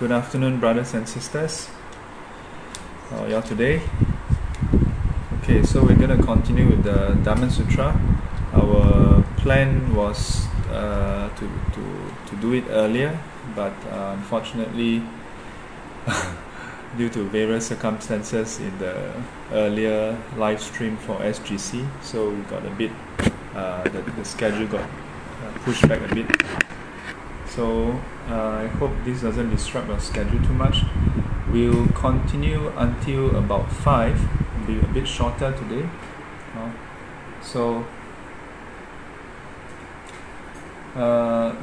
Good afternoon, brothers and sisters. How are y'all today? Okay, so we're going to continue with the Diamond Sutra. Our plan was uh, to, to, to do it earlier, but uh, unfortunately, due to various circumstances in the earlier live stream for SGC, so we got a bit, uh, the, the schedule got uh, pushed back a bit. So uh, I hope this doesn't disrupt your schedule too much. We'll continue until about 5, be a bit shorter today. Uh, so uh,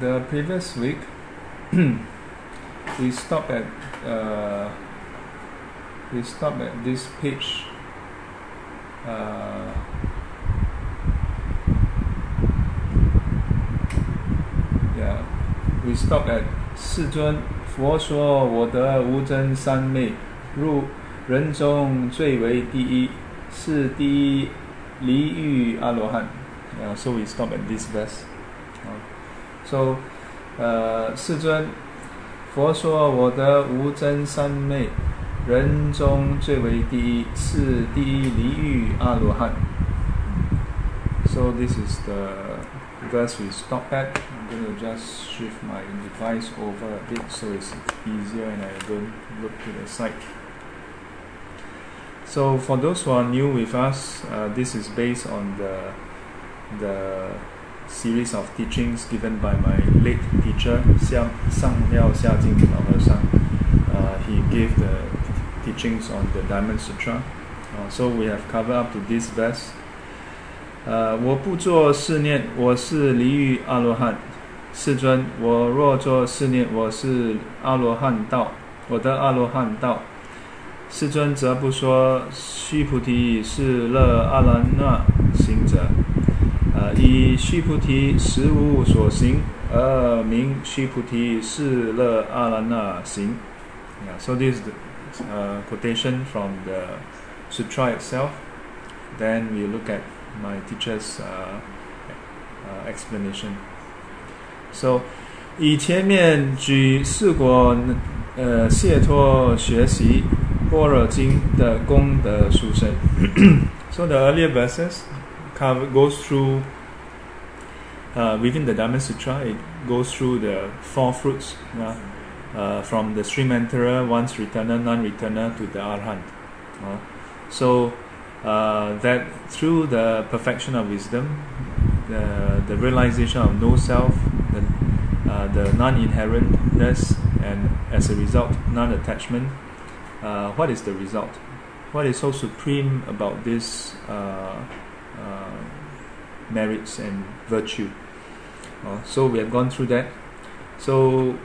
the previous week we stopped at uh, we stopped at this page uh, yeah we stopped at 世尊佛说我得无真三昧入人中最为第一是第一离欲阿罗汉 yeah, so we stop at this verse uh, so 呃，世尊，佛说我得无真三昧，人中最为第一，是第一离欲阿罗汉。So this is the verse we stop at. I'm going to just shift my device over a bit so it's easier and I don't look to the side. So for those who are new with us, uh, this is based on the the series of teachings given by my late teacher, Xiang Sang Liao Xia Jing uh, He gave the teachings on the Diamond Sutra. Uh, so we have covered up to this verse. 呃，我不做试念，我是离欲阿罗汉。 世尊，我若做试念，我是阿罗汉道，我的阿罗汉道。世尊则不说须菩提是乐阿兰那行者。呃，以须菩提实无所行而名须菩提是乐阿兰那行。Yeah, so this is the uh, quotation from the sutra itself. Then we look at my teacher's uh, uh, explanation. So, the earlier verses goes through uh, within the Diamond Sutra. It goes through the four fruits uh, uh, from the stream-enterer, once returner, non-returner to the Arhant. so uh, that through the perfection of wisdom, the, the realization of no self, uh, the non-inherentness, and as a result, non-attachment. Uh, what is the result? What is so supreme about this uh, uh, merits and virtue? Uh, so we have gone through that. So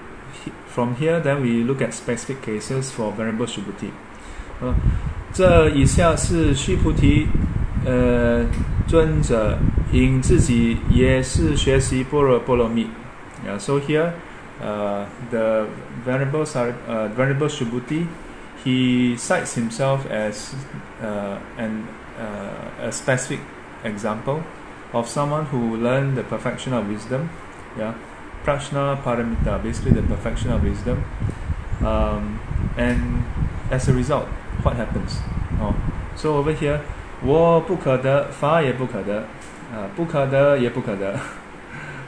he, from here, then we look at specific cases for venerable subhuti. 这以下是须菩提，呃，尊者因自己也是学习般若波罗蜜，yeah, so here uh, the venerable Sar- uh, venerable Subhuti, he cites himself as uh, an uh, a specific example of someone who learned the perfection of wisdom. Yeah, prajna paramita, basically the perfection of wisdom. Um, and as a result, what happens? Oh, so over here, 我不可得，法也不可得，啊、呃，不可得也不可得。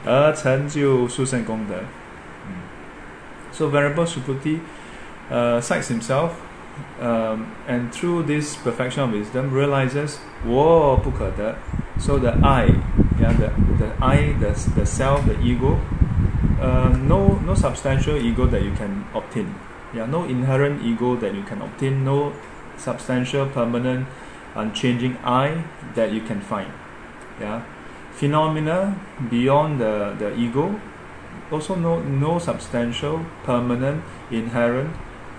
而成就殊胜功德。So Venerable Subhuti uh, cites himself, um, and through this perfection of wisdom, realizes 我不可得. So the I, yeah, the, the I, the, the self, the ego, uh, no no substantial ego that you can obtain. Yeah, no inherent ego that you can obtain, no substantial, permanent, unchanging I that you can find. Yeah, phenomena beyond the, the ego, also no no substantial, permanent, inherent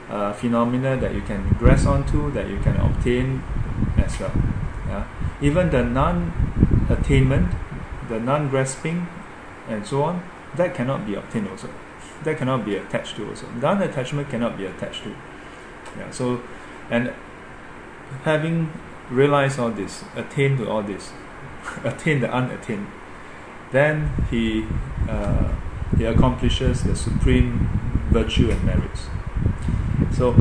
uh, phenomena that you can grasp onto, that you can obtain as well. Yeah, even the non-attainment, the non-grasping, and so on, that cannot be obtained also. That cannot be attached to also. Non-attachment cannot be attached to. Yeah, so and having realized all this, attained to all this, attain the unattained, then he, uh, he accomplishes the supreme virtue and merits. So,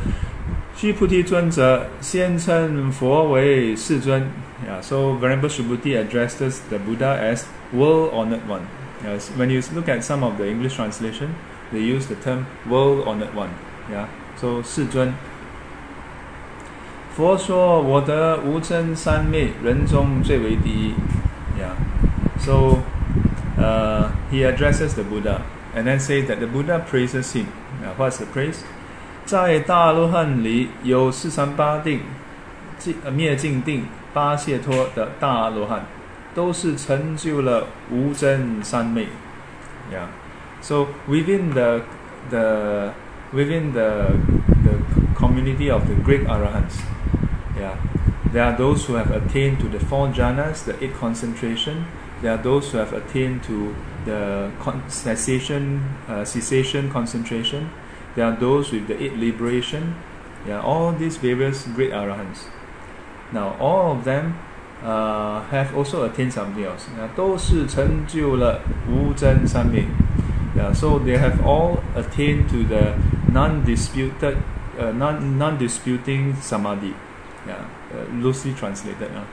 须菩提尊者先称佛为世尊。Yeah, so Venerable Subhuti addresses the Buddha as world honored one. Yes, when you look at some of the English translation, they use the term world honored one. Yeah, so 世尊。佛说：“我得无真三昧，人中最为第一。” Yeah, so uh, he addresses the Buddha and then says that the Buddha praises him. Now, what's the praise? 在大罗汉里有四三八定、尽灭尽定、八解脱的大罗汉，都是成就了无真三昧。Yeah, so within the the within the the community of the great arahants. Yeah. There are those who have attained to the four jhanas, the eight concentration. There are those who have attained to the cessation, uh, cessation concentration. There are those with the eight liberation. Yeah, all these various great arahants. Now, all of them uh, have also attained something else. Yeah, 都是成就了无真三昧. Yeah, so they have all attained to the non-disputed, uh, non non-disputing samadhi. Yeah, uh, loosely translated. Uh.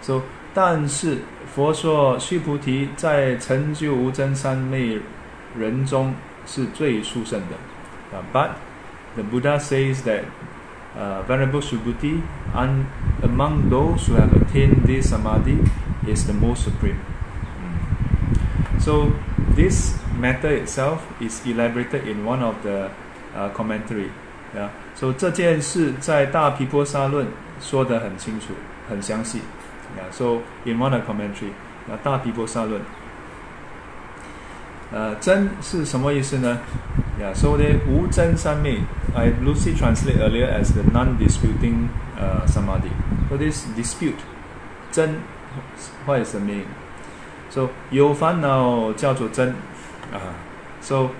So, 但是佛说，须菩提在成就无真三昧人中是最殊胜的。Uh, but the Buddha says that uh, Venerable Subhuti, un, among those who have attained this samadhi, is the most supreme. Mm. So, this matter itself is elaborated in one of the uh, commentary. Yeah. So 这件事在大毗婆沙论 说得很清楚，很详细。Yeah, so in one commentary，啊，大毗婆沙论，呃，真是什么意思呢？Yeah, so the 无真三昧，I loosely translate earlier as the non-disputing uh, samadhi. So this dispute, 真，what is the meaning? So 有烦恼叫做真，啊、uh,，so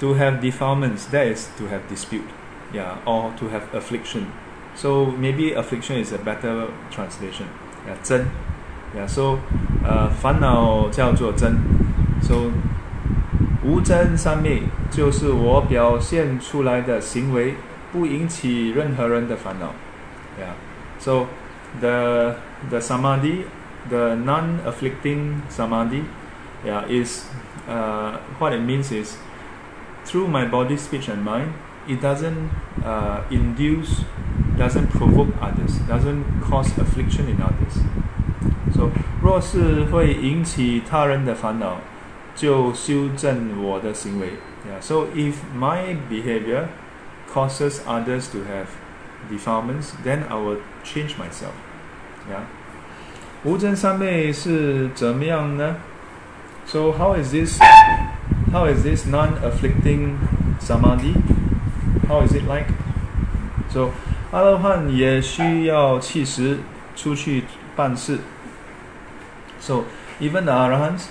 to have defilements, that is to have dispute, yeah, or to have affliction. So maybe affliction is a better translation. Yeah, 真 Yeah, so 呃烦恼叫做真 So 无真三昧就是我表现出来的行为不引起任何人的烦恼。Yeah. So the the samadhi, the non-afflicting samadhi, yeah, is uh, what it means is through my body, speech, and mind, it doesn't uh, induce doesn't provoke others, doesn't cause affliction in others. So 若是会引起他人的烦恼，就修正我的行为。Yeah. So if my behavior causes others to have defilements, then I will change myself. Yeah. 无真三昧是怎么样呢？So how is this? How is this non-afflicting samadhi? How is it like? So, even the arahants,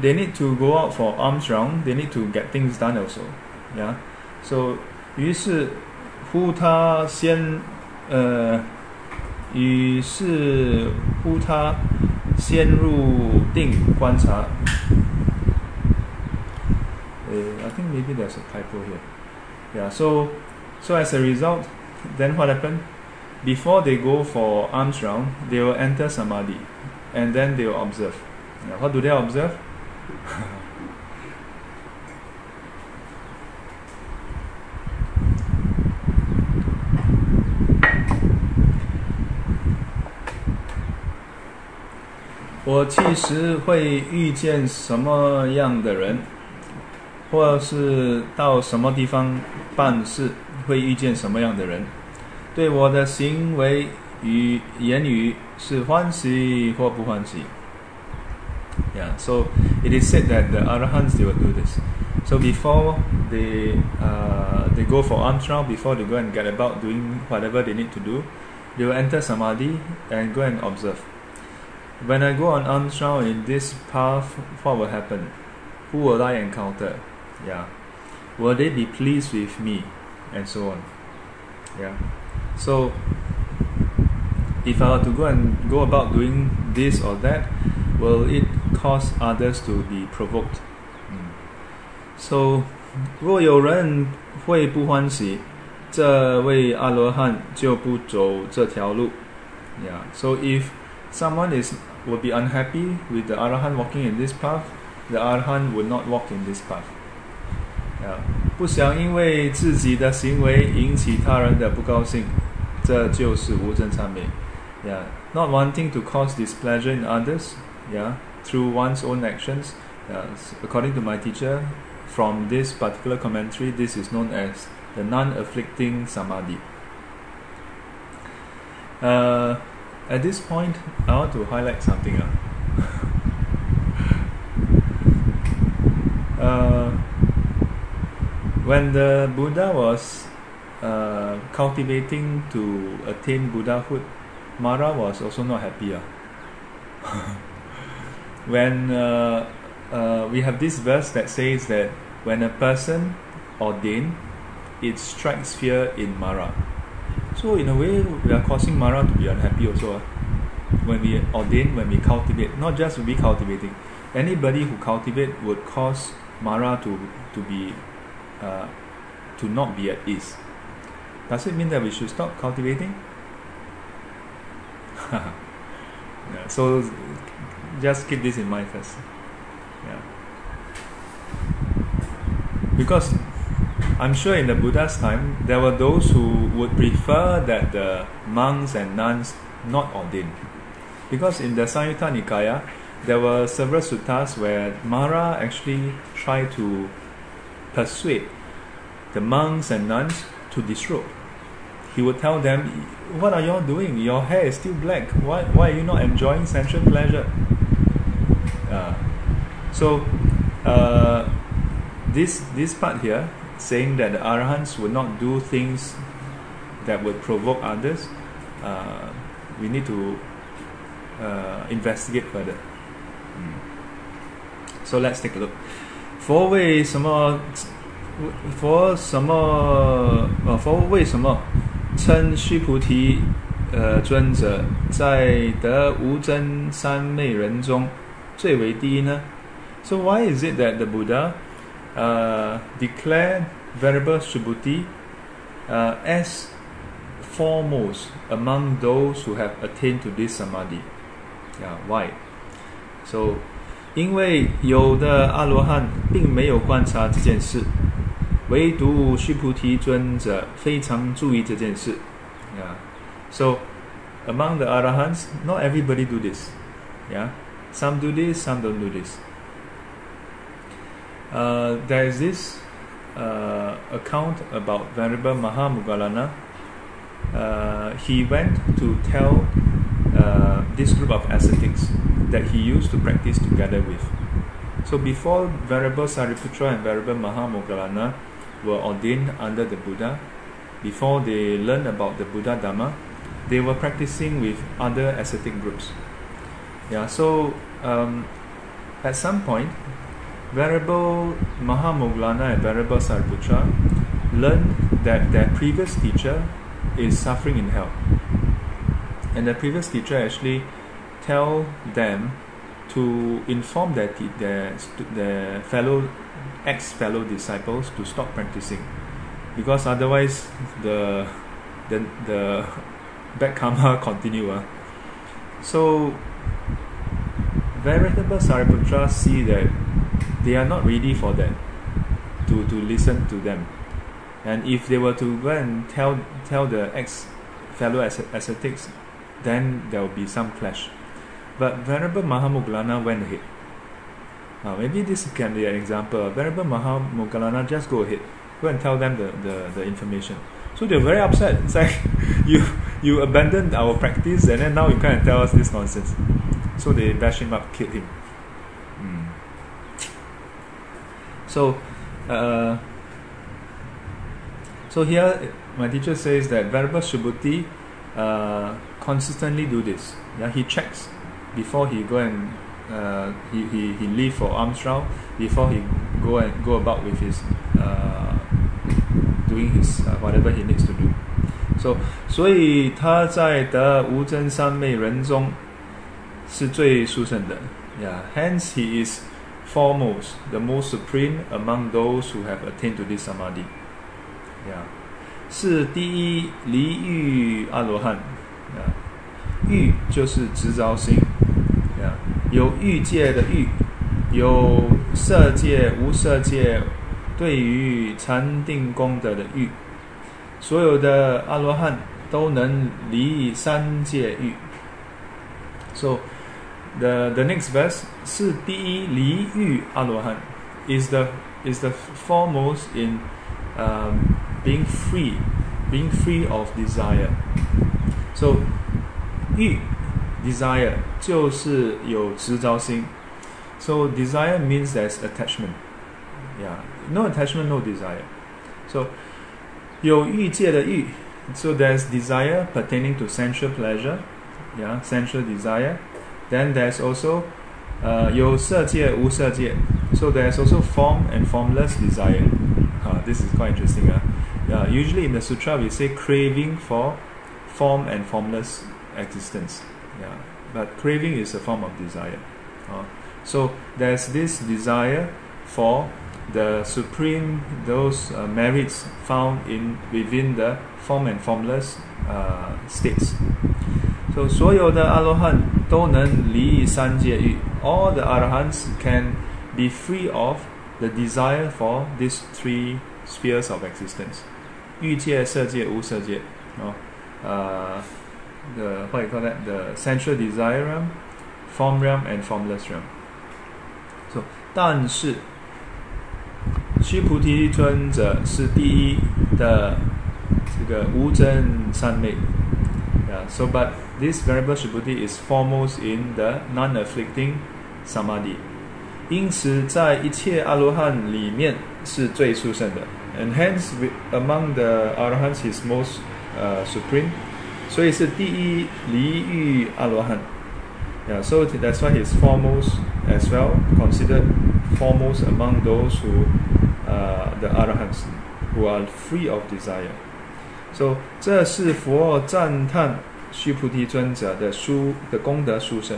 they need to go out for alms round. They need to get things done also. Yeah. So 于是乎他先呃，于是乎他先入定观察。Uh, I think maybe there's a typo here yeah so so as a result then what happened? Before they go for alms round they will enter samadhi and then they will observe. Yeah, what do they observe? 我其实会遇见什么样的人？或是到什么地方办事。会遇见什么样的人？对我的行为与言语是欢喜或不欢喜？Yeah, so it is said that the arahants they will do this. So before they uh, they go for alms round, before they go and get about doing whatever they need to do, they will enter samadhi and go and observe. When I go on alms round in this path, what will happen? Who will I encounter? Yeah, will they be pleased with me? and so on. Yeah. So if I were to go and go about doing this or that, will it cause others to be provoked? Mm. So 若有人会不欢喜，这位阿罗汉就不走这条路。Yeah. So if someone is will be unhappy with the arahant walking in this path, the arahant would not walk in this path. Yeah. 不想因为自己的行为引起他人的不高兴，这就是无正谄媚。Yeah. Not wanting to cause displeasure in others. Yeah. Through one's own actions. Uh, according to my teacher, from this particular commentary, this is known as the non-afflicting samadhi. Uh, at this point, I want to highlight something. Uh. uh, when the Buddha was uh, cultivating to attain Buddhahood, Mara was also not happy. Uh. when uh, uh, we have this verse that says that when a person ordained, it strikes fear in Mara. So in a way, we are causing Mara to be unhappy also. Uh, when we ordain, when we cultivate, not just we cultivating, anybody who cultivate would cause Mara to to be uh, to not be at ease. Does it mean that we should stop cultivating? yeah, so just keep this in mind first. Yeah. Because I'm sure in the Buddha's time, there were those who would prefer that the monks and nuns not ordain. Because in the Samyutta Nikaya, there were several suttas where Mara actually tried to persuade the monks and nuns to disrobe. He would tell them, What are y'all doing? Your hair is still black. Why, why are you not enjoying sensual pleasure? Uh, so, uh, this, this part here, saying that the arahants would not do things that would provoke others, uh, we need to uh, investigate further. Mm. So let's take a look. 佛为什么？佛什么？呃，佛为什么称须菩提呃尊者在得无真三昧人中最为第一呢？So why is it that the Buddha uh, declared Venerable Subhuti uh, as foremost among those who have attained to this samadhi? Yeah, why? So 因为有的阿罗汉并没有观察这件事，唯独须菩提尊者非常注意这件事。Yeah. So among the arahants, not everybody do this. Yeah. Some do this, some don't do this. Uh, there is this uh, account about Venerable Mahamoggallana. Uh, he went to tell uh, this group of ascetics that he used to practice together with. So before Venerable Sariputra and Venerable Mahamoggallana were ordained under the Buddha, before they learned about the Buddha Dharma, they were practicing with other ascetic groups. Yeah, so um, at some point, Venerable Mahamoggallana and Venerable Sariputra learned that their previous teacher is suffering in hell. And the previous teacher actually tell them to inform their, their, their fellow ex fellow disciples to stop practicing because otherwise the the, the bad karma continue. Uh. So Venerable Sariputra see that they are not ready for that to, to listen to them. And if they were to go and tell tell the ex fellow ascetics, then there will be some clash. But Venerable Mahamoggallana went ahead. Uh, maybe this can be an example. Venerable Mahamoggallana just go ahead, go and tell them the, the, the information. So they're very upset. It's like you you abandoned our practice and then now you can't tell us this nonsense. So they bash him up, kill him. Mm. So, uh, so here my teacher says that Venerable Subhuti uh, consistently do this. Yeah, he checks before he go and uh, he, he, he leave for alms round before he go and go about with his uh, doing his uh, whatever he needs to do. So 所以他在得无真三昧人中是最殊胜的。Yeah, hence he is foremost, the most supreme among those who have attained to this samadhi. Yeah. 是第一离欲阿罗汉，啊，欲就是执着心，啊，有欲界的欲，有色界、无色界，对于禅定功德的欲，所有的阿罗汉都能离三界欲。So the the next verse 是第一离欲阿罗汉，is the is the foremost in um, being free, being free of desire. So 欲 desire 就是有执着心。So desire means there's attachment. Yeah, no attachment, no desire. So 有欲界的欲 so there's desire pertaining to sensual pleasure, yeah, sensual desire. Then there's also uh, 有色界无色界 so there's also form and formless desire. Uh, this is quite interesting. Uh. Yeah, usually in the sutra we say craving for form and formless existence. Yeah, but craving is a form of desire. Uh, so there's this desire for the supreme those uh, merits found in within the form and formless uh, states. So 所有的阿罗汉都能离三界欲 all the arahants can be free of the desire for these three spheres of existence. 欲界、色界、无色界。哦，呃，the what you call that the sensual desire realm, form realm and formless realm. So 但是须菩提尊者是第一的这个无真三昧。Yeah, so but this venerable Shubhuti is foremost in the non-afflicting samadhi. 因此，在一切阿罗汉里面是最殊胜的 ，and hence among the arahants he is most uh, supreme，所以是第一离欲阿罗汉。Yeah, so that's why he is foremost as well, considered foremost among those who uh, the arahants who are free of desire. So 这是佛赞叹须菩提尊者的殊的功德殊胜。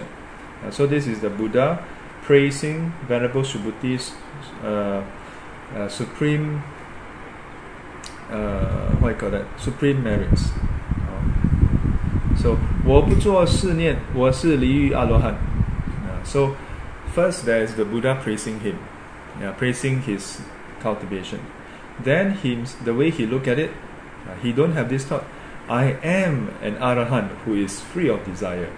Uh, so this is the Buddha praising Venerable Subhuti's uh, uh, supreme, uh, what you call that, supreme merits. So, 我不做试念，我是离欲阿罗汉。Uh, so, first there is the Buddha praising him, yeah, praising his cultivation. Then him, the way he look at it, uh, he don't have this thought. I am an arahant who is free of desire.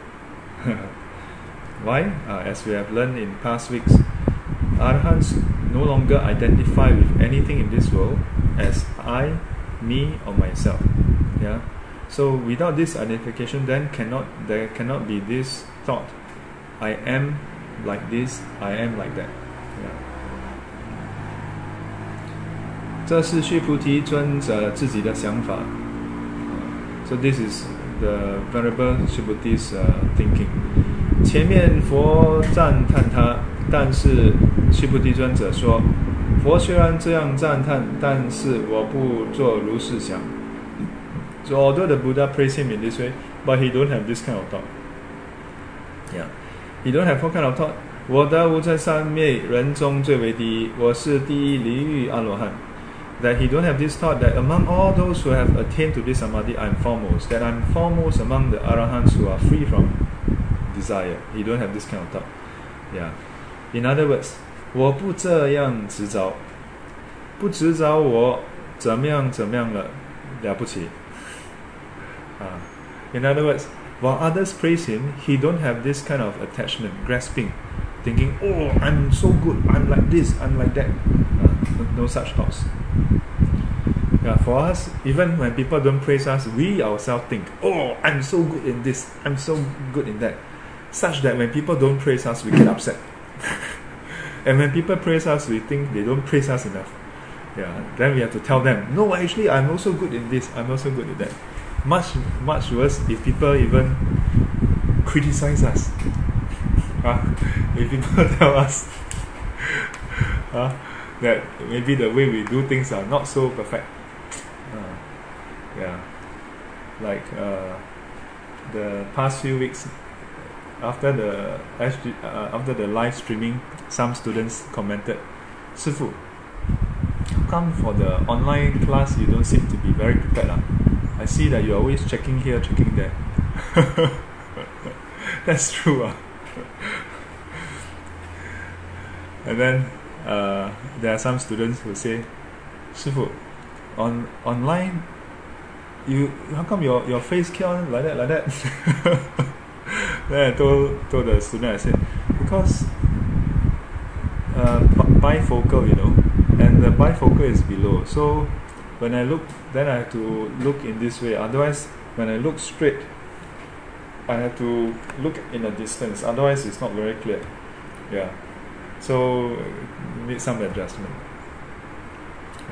Why? Uh, as we have learned in past weeks, Arahants no longer identify with anything in this world as I, me, or myself. Yeah. So without this identification, then cannot there cannot be this thought, I am like this, I am like that. Yeah. 这是须菩提尊者自己的想法。So this is the Venerable Subhuti's uh, thinking. 前面佛赞叹他，但是须菩提尊者说：“佛虽然这样赞叹，但是我不做如是想。” So although the Buddha praise him in this way, but he don't have this kind of thought. Yeah, he don't have what kind of thought. 我的无在三昧人中最为第一，我是第一离欲阿罗汉。That he don't have this thought that among all those who have attained to this samadhi, I'm foremost. That I'm foremost among the arahants who are free from desire. He don't have this kind of thought. Yeah. In other words, 我不这样执着，不执着我怎么样怎么样了，了不起。啊、uh,，In other words, while others praise him, he don't have this kind of attachment, grasping, thinking, "Oh, I'm so good. I'm like this. I'm like that." Uh, no, no such thoughts. Yeah, for us, even when people don't praise us, we ourselves think, "Oh, I'm so good in this. I'm so good in that." such that when people don't praise us, we get upset. and when people praise us, we think they don't praise us enough. Yeah, then we have to tell them, no, actually, I'm also good in this, I'm also good in that. Much, much worse if people even criticize us. uh, if people tell us uh, that maybe the way we do things are not so perfect. Uh, yeah, like uh, the past few weeks, after the uh, after the live streaming, some students commented, "Sifu, how come for the online class you don't seem to be very prepared? Uh? I see that you're always checking here, checking there." That's true. Uh. and then uh, there are some students who say, "Sifu, on online, you how come your your face keep on like that, like that?" then I told told the student I said because uh, bifocal you know and the bifocal is below. So when I look then I have to look in this way. Otherwise when I look straight I have to look in a distance. Otherwise it's not very clear. Yeah. So need some adjustment.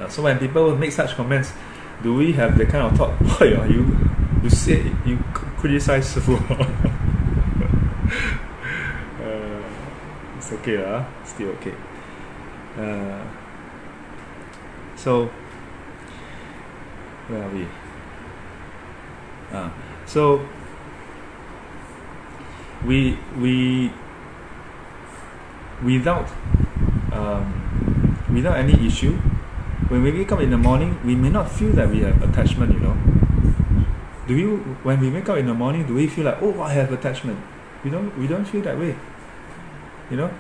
So when people make such comments do we have the kind of thought are you you say you criticize Sifu uh, okay lah still okay uh, so where are we uh, so we we without um, without any issue when we wake up in the morning, we may not feel that we have attachment, you know. Do you, when we wake up in the morning, do we feel like, oh, I have attachment? We don't, we don't feel that way, you know.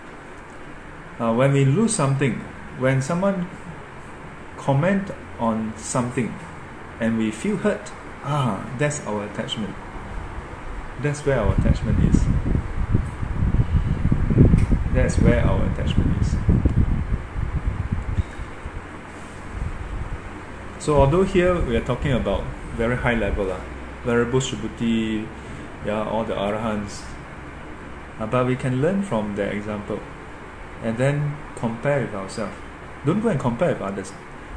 Uh, when we lose something, when someone comment on something, and we feel hurt, ah, that's our attachment. That's where our attachment is. That's where our attachment is. So although here we are talking about very high level, uh, venerable Subhuti, yeah, all the arahants, uh, but we can learn from their example and then compare with ourselves. Don't go and compare with others.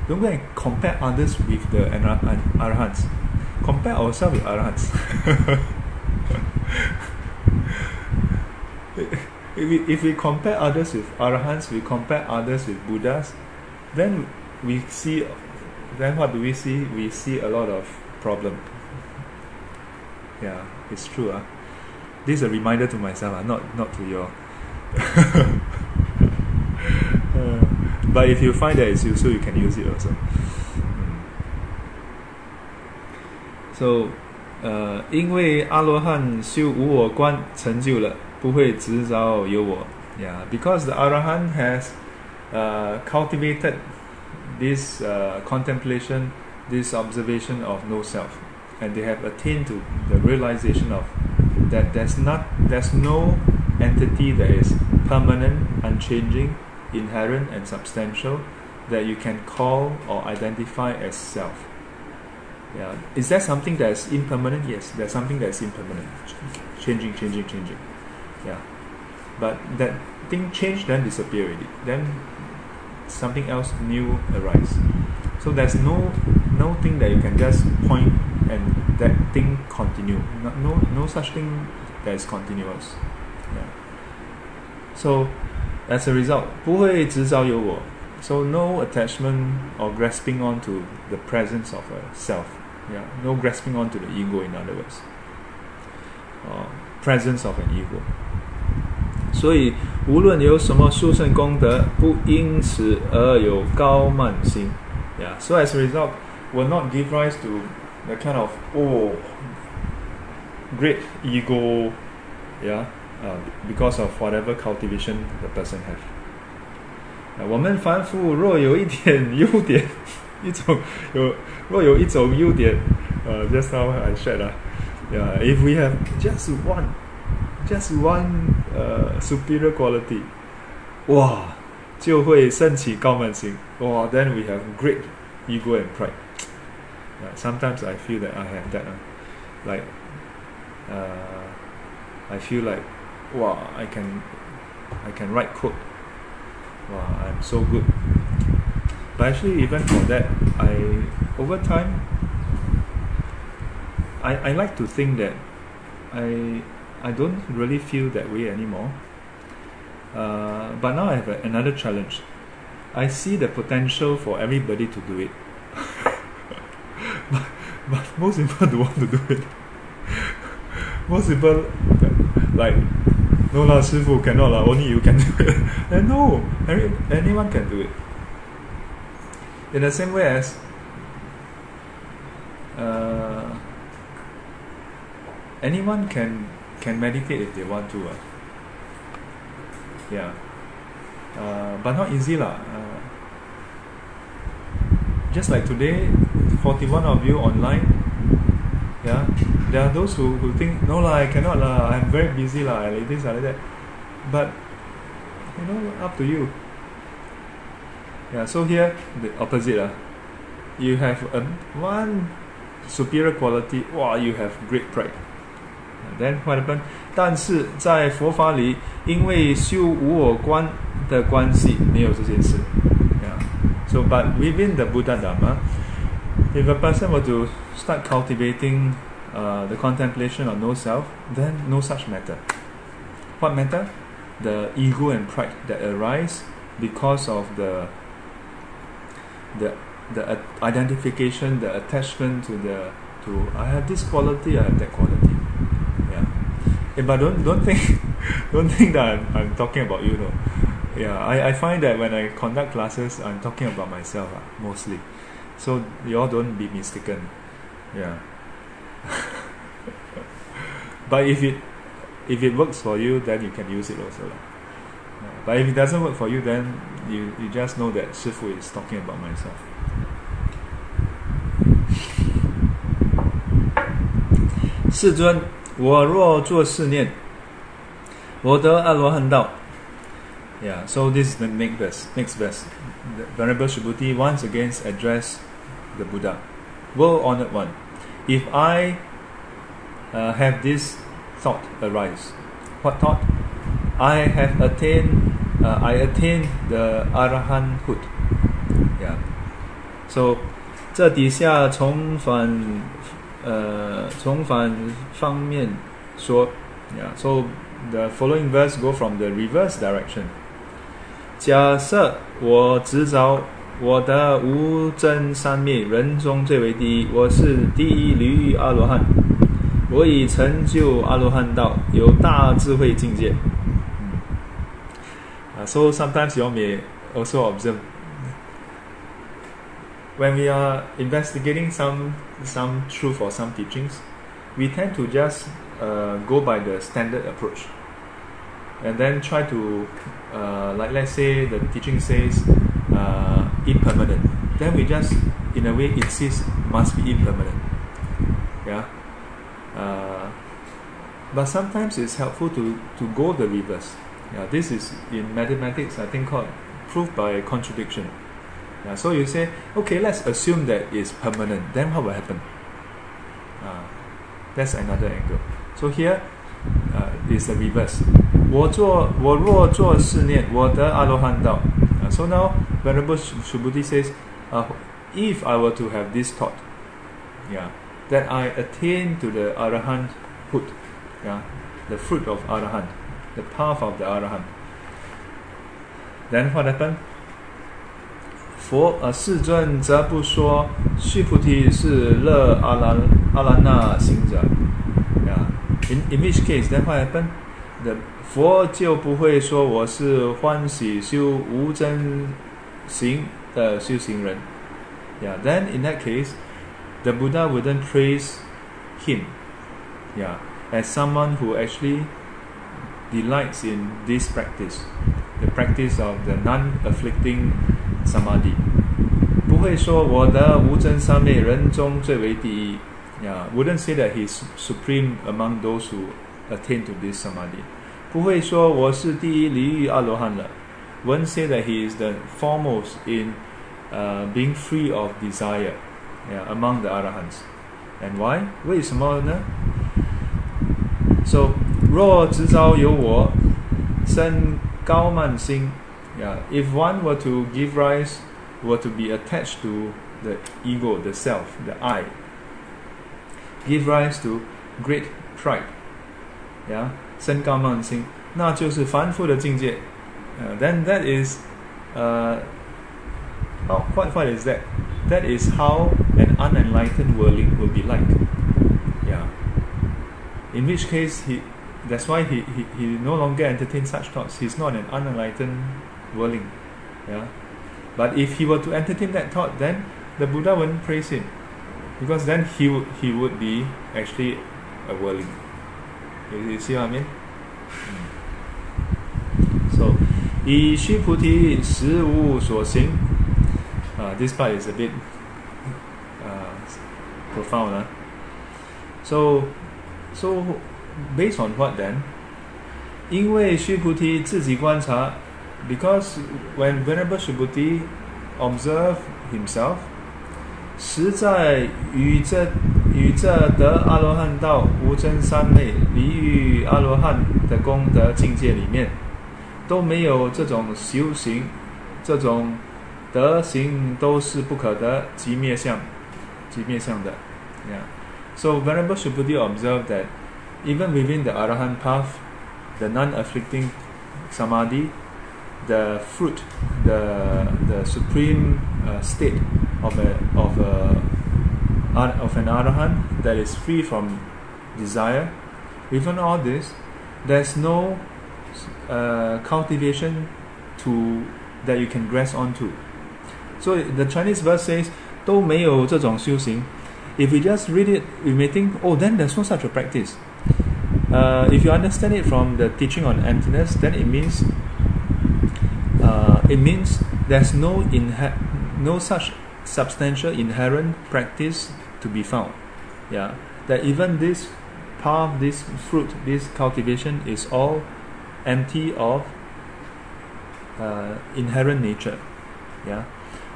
Don't go and compare others with the arahants. Compare ourselves with arahants. if, we, if we compare others with arahants, we compare others with Buddhas, then we see then what do we see? We see a lot of problem. Yeah, it's true. Uh This is a reminder to myself, uh, not not to you. uh, but if you find that it's useful, you can use it also. Mm. So, 呃，因为阿罗汉修无我观成就了，不会执着有我。Yeah, because the Arahant has uh, cultivated this uh, contemplation, this observation of no self, and they have attained to the realization of that there's not there's no entity that is permanent, unchanging, inherent, and substantial that you can call or identify as self. Yeah, is there something that's impermanent? Yes, there's something that's impermanent, changing, changing, changing. Yeah, but that thing change then disappear already. Then something else new arise. So there's no no thing that you can just point and that thing continue. No no, no such thing that is continuous. Yeah. So as a result, 不会执着有我. So no attachment or grasping onto the presence of a self. Yeah, no grasping onto the ego in other words. Uh, presence of an ego. 所以，无论有什么殊胜功德，不因此而有高慢心。Yeah. So as a result, will not give rise to the kind of oh, great ego. Yeah. Uh, because of whatever cultivation the person have. 我们凡夫若有一点优点，一种有若有一种优点，呃、uh,，just now I shared 啊，yeah, if we have just one just one uh, superior quality, wow, 就会升起高慢心. Wow, then we have great ego and pride. Sometimes I feel that I have that. Uh, like, uh, I feel like, wow, I can, I can write code. Wow, I'm so good. But actually, even for that, I over time, I, I like to think that I I don't really feel that way anymore. Uh, but now I have a, another challenge. I see the potential for everybody to do it. but, but most people don't want to do it. most people, like, no lah, cannot lah, only you can do it. and no, any, anyone can do it. In the same way as uh, anyone can can meditate if they want to. Uh. Yeah. Uh, but not easy lah. Uh, just like today, 41 of you online. Yeah, there are those who, who think no lah, I cannot lah, I'm very busy lah, like this like that. But you know, up to you. Yeah, so here the opposite lah. You have a, one superior quality, wow, you have great pride. Then what happened? 但是在佛法里，因为修无我观的关系，没有这件事。Yeah. So, but within the Buddha Dharma, if a person were to start cultivating uh, the contemplation of no self, then no such matter. What matter? The ego and pride that arise because of the the the identification, the attachment to the to I have this quality, I have that quality. Yeah. but don't don't think don't think that I'm, I'm talking about you though. Yeah, I, I find that when I conduct classes I'm talking about myself uh, mostly So you all don't be mistaken. Yeah. but if it if it works for you then you can use it also. But if it doesn't work for you then you, you just know that Shifu is talking about myself. 世尊，我若作是念，我得阿罗汉道。Yeah, so this is the next verse. Next verse. the Venerable Subhuti once again addressed the Buddha, well honoured One, if I uh, have this thought arise, what thought? I have attained, uh, I attained the arahanthood. Yeah. So 这底下从反呃从反方面说，yeah. So the following verse go from the reverse direction. 假设我执着我的无真三昧人中最为第一，我是第一离欲阿罗汉，我已成就阿罗汉道，有大智慧境界。Uh, so sometimes you may also observe when we are investigating some some truth or some teachings, we tend to just uh, go by the standard approach, and then try to, uh, like let's say the teaching says uh, impermanent, then we just in a way insist must be impermanent, yeah. Uh, but sometimes it's helpful to to go the reverse. Yeah, this is in mathematics I think called proof by contradiction. Yeah, so you say, okay, let's assume that it's permanent. Then what will happen? Uh, that's another angle. So here uh, is the reverse. 我做我若做试念，我得阿罗汉道。Uh, so now Venerable Subhuti says, uh, if I were to have this thought, yeah, that I attain to the arahanthood, yeah, the fruit of arahant, the path of the arahant. Then what happened? 佛呃，世尊则不说，须菩提是乐阿兰阿兰那行者，yeah. In in which case, then what happened? The 佛就不会说我是欢喜修无真行的修行人，yeah. Then in that case, the Buddha wouldn't praise him, yeah, as someone who actually delights in this practice, the practice of the non-afflicting samadhi. 不会说我的无真三昧人中最为第一。Yeah, wouldn't say that he's supreme among those who attain to this samadhi. 不会说我是第一离欲阿罗汉了。Won't say that he is the foremost in uh, being free of desire yeah, among the arahants. And why? 为什么呢？So 若执着有我，生高慢心。yeah, if one were to give rise, were to be attached to the ego, the self, the I, give rise to great pride, yeah, 身高慢心，那就是凡夫的境界。Uh, then that is, uh, how, what, what is that? That is how an unenlightened worldling will be like. Yeah. In which case he that's why he, he, he no longer entertains such thoughts. He's not an unenlightened worldling. Yeah. But if he were to entertain that thought, then the Buddha wouldn't praise him. Because then he would he would be actually a worldling. You, see what I mean? Mm. So, 以须菩提实无所行. Uh, this part is a bit uh, profound. Huh? So, so based on what then? 因为须菩提自己观察 because when Venerable Subhuti observed himself, 实在与这这得阿罗汉道无真三昧离欲阿罗汉的功德境界里面，都没有这种修行，这种德行都是不可得，即灭相，即灭相的。Yeah. So Venerable Subhuti observed that even within the Arahant path, the non-afflicting samadhi the fruit, the the supreme uh, state of a of a of an arahant that is free from desire. Even all this, there's no uh, cultivation to that you can grasp onto. So the Chinese verse says, 都没有这种修行. If we just read it, we may think, oh, then there's no such a practice. Uh, if you understand it from the teaching on emptiness, then it means uh, it means there's no inhe- no such substantial inherent practice to be found. Yeah, that even this path, this fruit, this cultivation is all empty of uh, inherent nature. Yeah.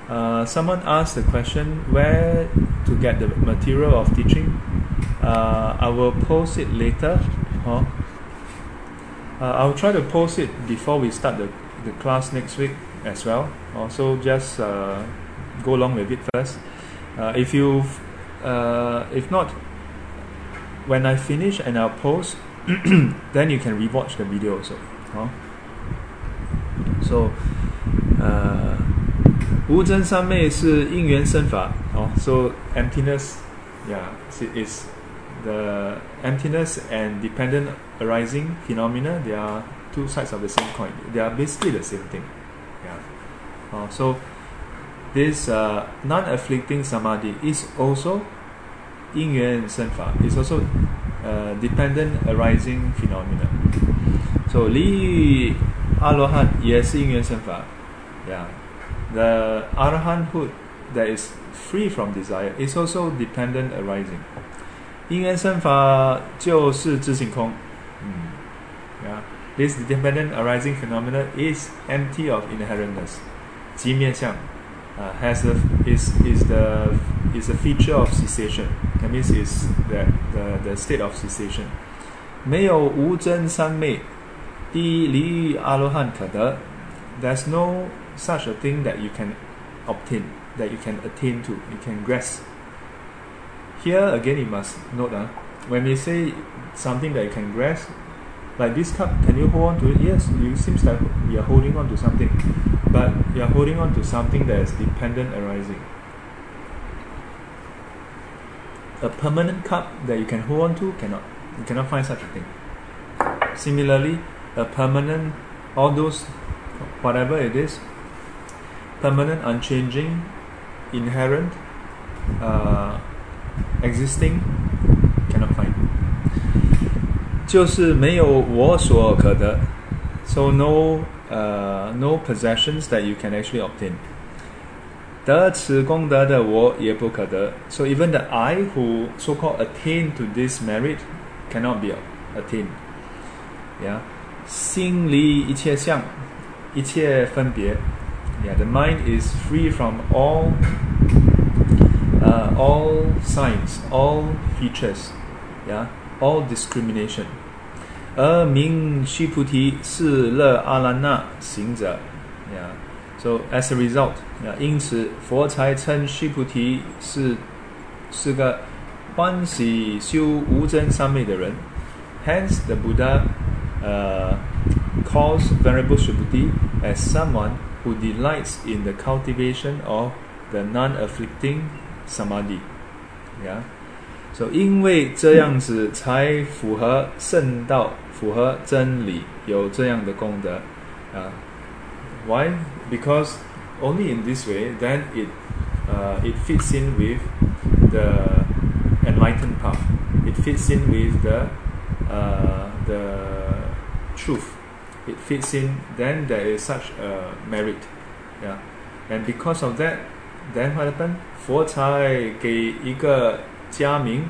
Uh, someone asked the question where to get the material of teaching. Uh, I will post it later. Huh? Uh, I'll try to post it before we start the the class next week as well. Also, just uh, go along with it first. Uh, if you, uh, if not, when I finish and I'll post, then you can rewatch the video also. Huh? So, uh, 无真三昧是因缘生法。哦、oh,，so emptiness, yeah, is the emptiness and dependent arising phenomena. They are two sides of the same coin. They are basically the same thing. Yeah. Uh, so this uh, non-afflicting samadhi is also 因缘生法 is also uh, dependent arising phenomena. So 离欲阿罗汉也是因缘生法. Yeah. The arahanthood that is free from desire is also dependent arising. 因缘生法就是自性空。嗯，Yeah. This dependent arising phenomena is empty of inherentness. 即面相 uh, has a, is, is, the, is a feature of cessation. That means is the, the, the state of cessation. 没有无真三昧，第离欲阿罗汉可得。There's no such a thing that you can obtain, that you can attain to, you can grasp. Here again, you must note uh, when we say something that you can grasp, like this cup, can you hold on to it? Yes, it seems like you're holding on to something, but you're holding on to something that is dependent arising. A permanent cup that you can hold on to cannot. You cannot find such a thing. Similarly, a permanent, all those, whatever it is, permanent, unchanging, inherent, uh, existing. 就是没有我所可得，so no uh no possessions that you can actually obtain。得此功德的我也不可得，so even the I who so called attain to this merit cannot be attained。Yeah，心离一切相，一切分别。Yeah，the mind is free from all uh all signs, all features. Yeah all discrimination. 而名须菩提是乐阿兰那行者，yeah. So as a result，呀因此佛才称须菩提是是个欢喜修无真三昧的人。Hence the Buddha uh, calls Venerable Subhuti as someone who delights in the cultivation of the non-afflicting samadhi. Yeah. So 因为这样子才符合圣道，符合真理，有这样的功德啊。Why? Because only in this way, then it uh, it fits in with the enlightened path. It fits in with the uh, the truth. It fits in. Then there is such a merit, yeah. And because of that, then what happened? 佛才给一个 家名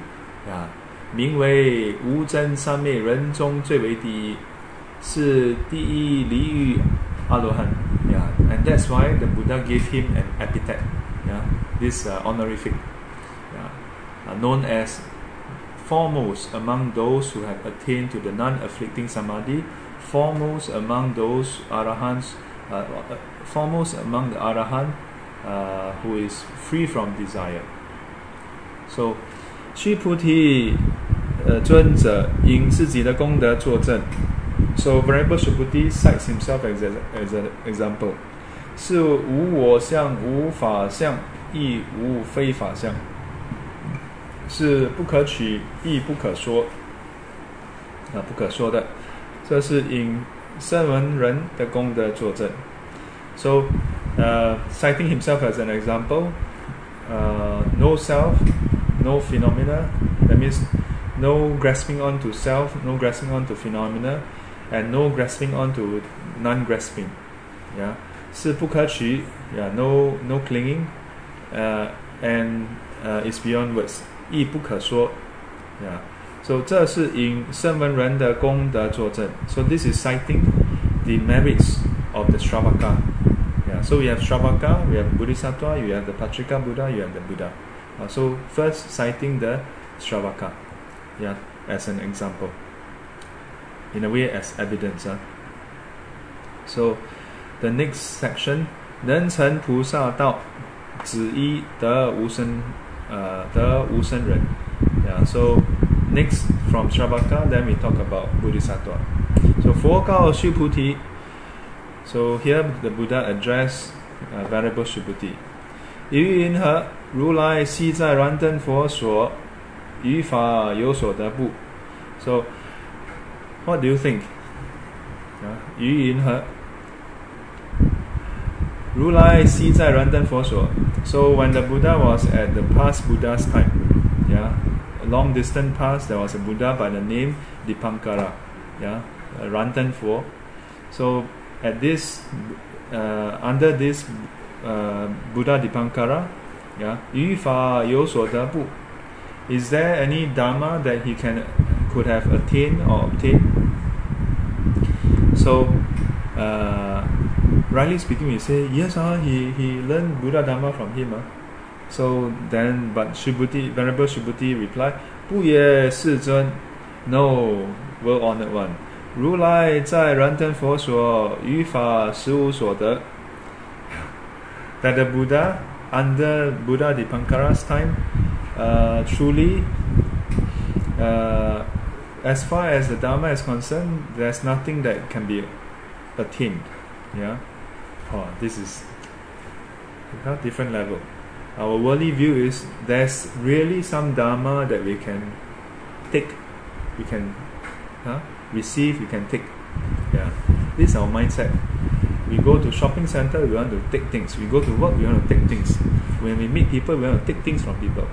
啊，名为无真三昧人中最为第一，是第一离欲阿罗汉。Yeah, and that's why the Buddha gave him an epithet. Yeah, this uh, honorific, yeah, uh, known as foremost among those who have attained to the non-afflicting samadhi, foremost among those arahants, uh, uh foremost among the arahant uh, who is free from desire. So, 须菩提，呃，尊者因自己的功德作证。So, Venerable Subhuti cites himself as, a, as an example. 是无我相、无法相，亦无非法相。是不可取，亦不可说。啊，不可说的，这是因声闻人的功德作证。So, uh, citing himself as an example, uh, no self, no phenomena. That means no grasping on to self, no grasping on to phenomena, and no grasping on to non-grasping. Yeah, 是不可取. Yeah, no no clinging. Uh, and uh, is beyond words，亦不可说。Yeah. So 这是引圣文人的功德作证。So this is citing the merits of the Shravaka. Yeah. So we have Shravaka, we have Bodhisattva, you have the Pratyeka Buddha, you have the Buddha. Uh, so first citing the Shravaka, yeah, as an example. In a way, as evidence. Uh. So the next section, 人成菩萨道，子一得无生，呃，得无生人。Yeah. So next from Shravaka, then we talk about Bodhisattva. So 佛告须菩提。so here the Buddha addressed uh, Venerable Subhuti. 于云何 如来昔在燃灯佛所于法有所得不 So what do you think? 于云何如来昔在燃灯佛所 So when the Buddha was at the past Buddha's time, yeah, a long distant past, there was a Buddha by the name Dipankara, yeah, Rantan Fo. So at this uh, under this uh, Buddha Dipankara, yeah. Is there any dharma that he can could have attained or obtained? So, uh, rightly speaking, we say yes. Uh, he he learned Buddha dharma from him. Uh. So then, but Subhuti, Venerable Subhuti replied, 不也世尊，No, well honored one. 如来在燃灯佛所，于法实无所得。That the Buddha under Buddha Dipankara's time, uh, truly, uh, as far as the Dharma is concerned, there's nothing that can be attained. Yeah, oh, this is a different level. Our worldly view is there's really some Dharma that we can take, we can, huh? receive, we can take. Yeah, this is our mindset. We go to shopping center, we want to take things. We go to work, we want to take things. When we meet people, we want to take things from people.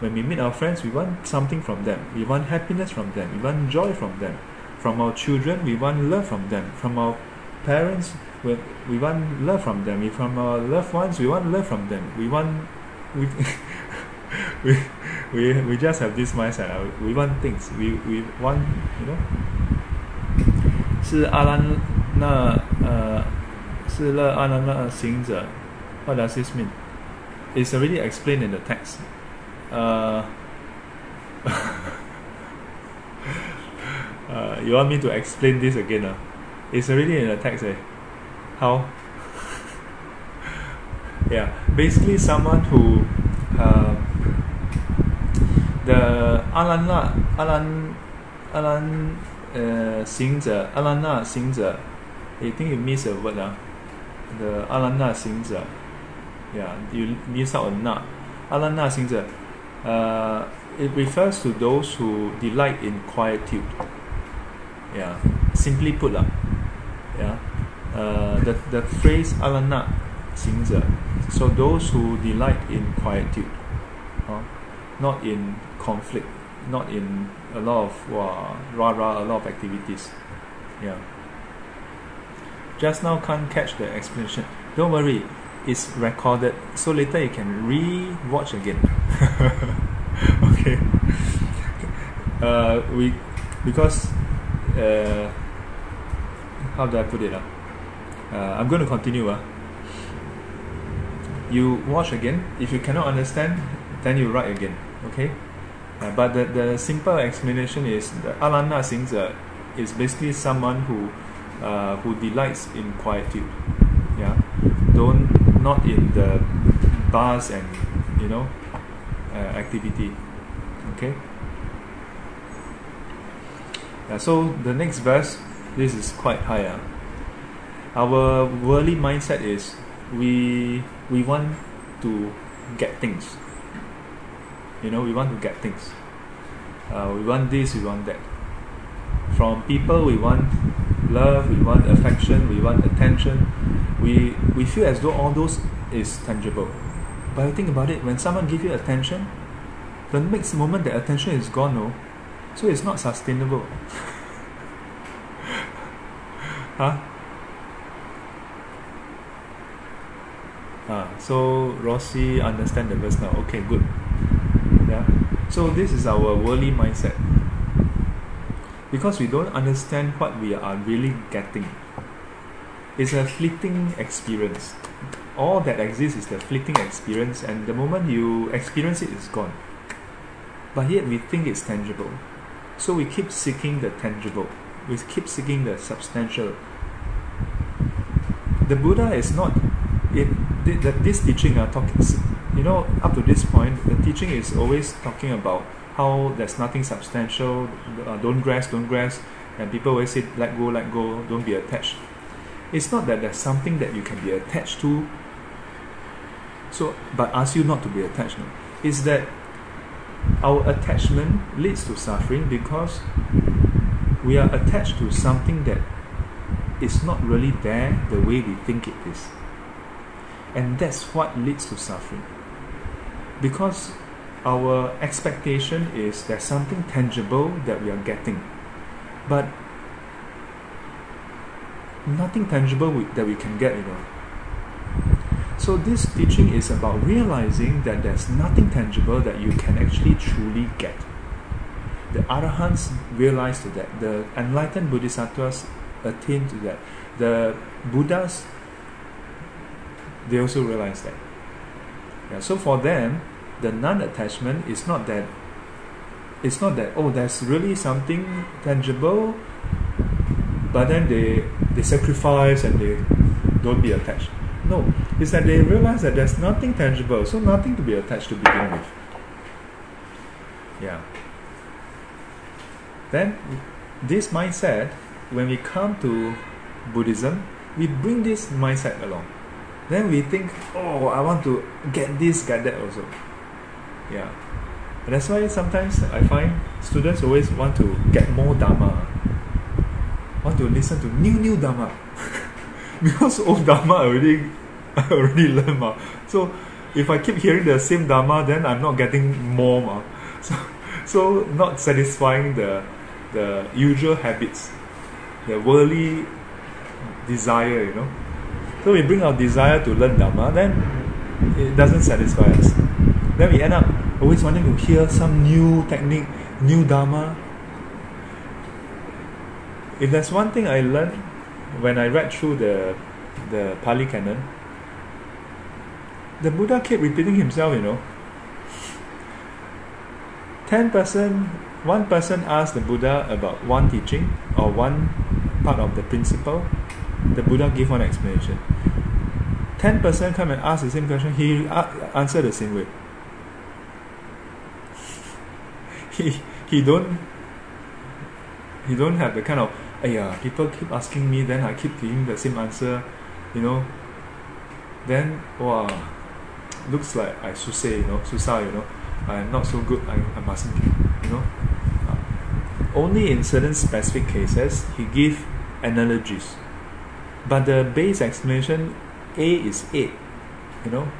When we meet our friends, we want something from them. We want happiness from them. We want joy from them. From our children, we want love from them. From our parents, we, we want love from them. We, from our loved ones, we want love from them. We want we we, we, we just have this mindset. We want things. We, we want you know 是阿兰那呃 是乐阿兰那行者。What does this mean? It's already explained in the text. Uh, uh, you want me to explain this again? Uh? It's already in the text. Eh? How? yeah, basically someone who uh, the Alan Alan Alan 呃，行者阿兰那行者，I think you miss a word 啊 the Alanna Singza. Yeah, you miss out on that. Alanna Singza. Uh, it refers to those who delight in quietude. Yeah, simply put, lah. Yeah, uh, the the phrase Alanna Singza. So those who delight in quietude, huh? not in conflict, not in a lot of uh, rah rah, a lot of activities. Yeah. Just now can't catch the explanation. Don't worry, it's recorded, so later you can re-watch again. okay. Uh, we because uh, how do I put it? Uh? Uh, I'm going to continue. Uh. You watch again. If you cannot understand, then you write again. Okay. Uh, but the, the simple explanation is the alana singza is basically someone who uh, who delights in quietude. Yeah, don't not in the bars and you know uh, activity. Okay. Yeah, so the next verse, this is quite higher. Our worldly mindset is we we want to get things. You know, we want to get things. Uh, we want this, we want that. From people, we want love, we want affection, we want attention. We we feel as though all those is tangible. But think about it, when someone gives you attention, the next moment the attention is gone, no? So it's not sustainable. huh? Ah, so Rossi understand the verse now. Okay, good. Yeah. So this is our worldly mindset. Because we don't understand what we are really getting. It's a fleeting experience. All that exists is the fleeting experience, and the moment you experience it, it's gone. But yet we think it's tangible. So we keep seeking the tangible. We keep seeking the substantial. The Buddha is not it this teaching are talking you know up to this point the teaching is always talking about how there's nothing substantial uh, don't grasp don't grasp and people always say let go let go don't be attached. It's not that there's something that you can be attached to so but ask you not to be attached no. Is that our attachment leads to suffering because we are attached to something that is not really there the way we think it is. And that's what leads to suffering. Because our expectation is there's something tangible that we are getting. But nothing tangible we, that we can get, you know. So this teaching is about realizing that there's nothing tangible that you can actually truly get. The Arahants realize that. The enlightened Bodhisattvas attain to that. The Buddhas they also realize that. Yeah, so for them, the non-attachment is not that. It's not that oh, there's really something tangible, but then they they sacrifice and they don't be attached. No, it's that they realize that there's nothing tangible, so nothing to be attached to begin with. Yeah. Then, this mindset, when we come to Buddhism, we bring this mindset along then we think oh I want to get this get that also yeah and that's why sometimes I find students always want to get more Dharma want to listen to new new Dharma because old Dharma already I already learned ma. so if I keep hearing the same Dharma then I'm not getting more ma. so so not satisfying the the usual habits the worldly desire you know so we bring our desire to learn dharma then it doesn't satisfy us. Then we end up always wanting to hear some new technique, new Dharma. If there's one thing I learned when I read through the the Pali Canon, the Buddha kept repeating himself, you know. Ten person, one person asked the Buddha about one teaching or one part of the principle, the Buddha gave one explanation. 10% come and ask the same question, he answer the same way. He, he don't he don't have the kind of yeah people keep asking me then I keep giving the same answer you know then wow looks like I susah you know susah you know I'm not so good. I, I mustn't. You know. Uh, only in certain specific cases he give analogies, but the base explanation A is eight. You know.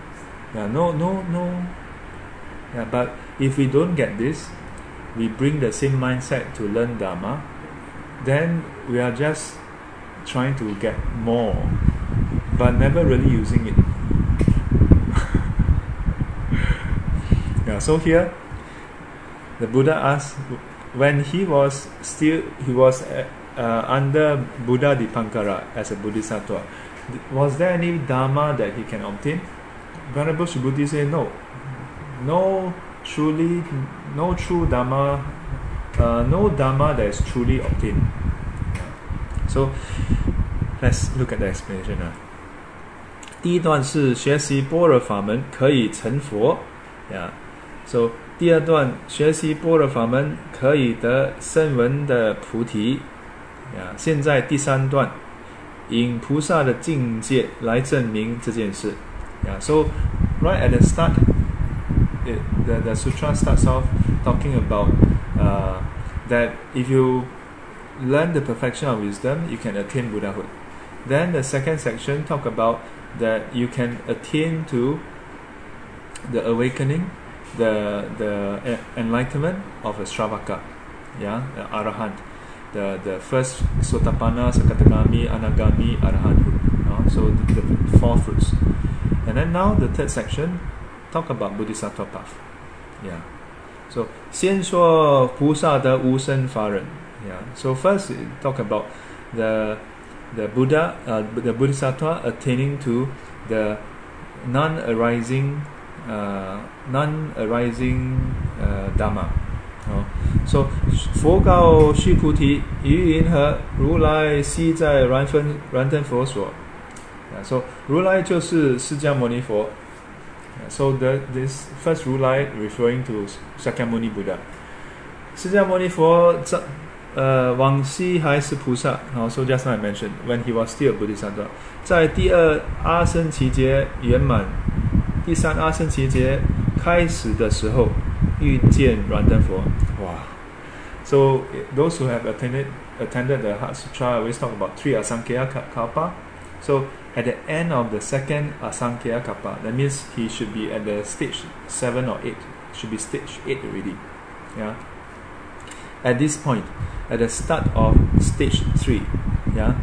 Yeah. No. No. No. Yeah. But if we don't get this, we bring the same mindset to learn Dharma, then we are just trying to get more, but never really using it. yeah, so here the Buddha asked when he was still he was uh, uh, under Buddha Dipankara as a Bodhisattva, was there any Dharma that he can obtain? Venerable Subhuti said no. No truly no true Dharma uh, no Dharma that is truly obtained. So let's look at the explanation 啊。第一段是学习般若法门可以成佛呀，so 第二段学习般若法门可以得声闻的菩提呀。现在第三段以菩萨的境界来证明这件事呀。So right at the start, it, the the sutra starts off talking about uh, that if you learn the perfection of wisdom, you can attain Buddhahood. Then the second section talk about that you can attain to the awakening, the the enlightenment of a Shravaka, yeah, the Arahant, the the first Sotapanna, Sakadagami, Anagami, Arahanthood. So the, the four fruits. And then now the third section talk about Bodhisattva path. Yeah. So 先说菩萨的无生法忍 yeah. So first, talk about the the Buddha, uh, the Bodhisattva attaining to the non-arising, uh, non-arising uh, Dharma. Oh. So 佛告须菩提：“于云何？如来昔在燃分燃灯佛所。” Yeah, so 如来就是释迦牟尼佛。 so the, this first rulai referring to Sakyamuni Buddha. 释迦牟尼佛 uh, Wang Xi So just now I mentioned when he was still a So those who have attended attended the Heart Sutra always talk about three asankhya kappa. So at the end of the second Asankhya Kalpa, that means he should be at the stage seven or eight, should be stage eight already. Yeah. At this point, at the start of stage three, yeah,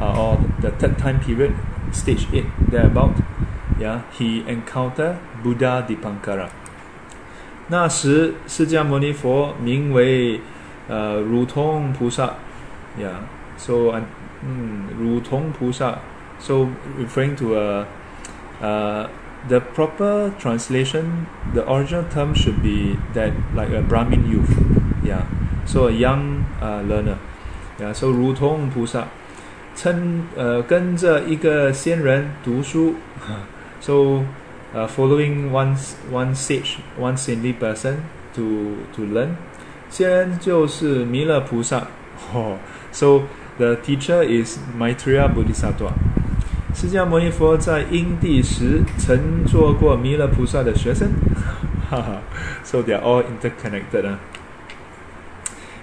uh, or the third time period, stage eight, thereabout, yeah, he encountered Buddha Dipankara. 那时，释迦牟尼佛名为呃如通菩萨，yeah. So, um, 如通菩萨 so referring to a uh, the proper translation, the original term should be that like a Brahmin youth, yeah. So a young uh, learner, yeah. So 如同菩萨，称呃跟着一个仙人读书，so uh, following one one sage, one saintly person to to learn，仙人就是弥勒菩萨。哦、oh,，so the teacher is Maitreya Bodhisattva。 释迦牟尼佛在因地时曾做过弥勒菩萨的学生，哈哈，so they are all interconnected. Uh.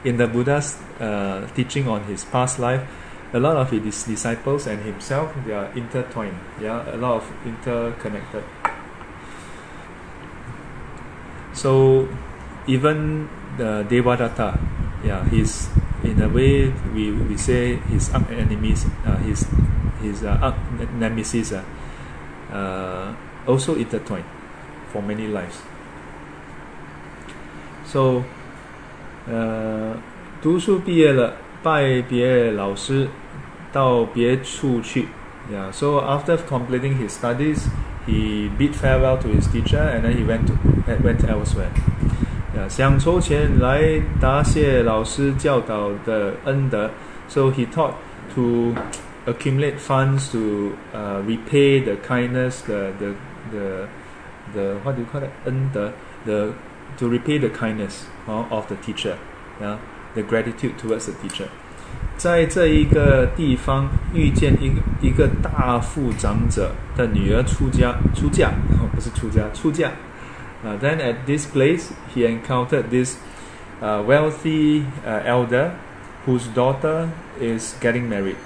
In the Buddha's uh, teaching on his past life, a lot of his disciples and himself they are intertwined. Yeah, a lot of interconnected. So even the Devadatta, yeah, he's in a way we, we say his enemies, uh, his his uh, nemesis uh, uh, also intertwined for many lives. So 呃，读书毕业了，拜别老师，到别处去。Yeah, so after completing his studies, he bid farewell to his teacher, and then he went to went elsewhere. 想筹钱来答谢老师教导的恩德，so he thought to accumulate funds to uh, repay the kindness, the the the the what do you call it? 恩德 the to repay the kindness of the teacher, yeah, the gratitude towards the teacher. 在这一个地方遇见一个一个大富长者的女儿出家出嫁，哦，不是出家出嫁，Uh, then at this place, he encountered this uh, wealthy uh, elder whose daughter is getting married.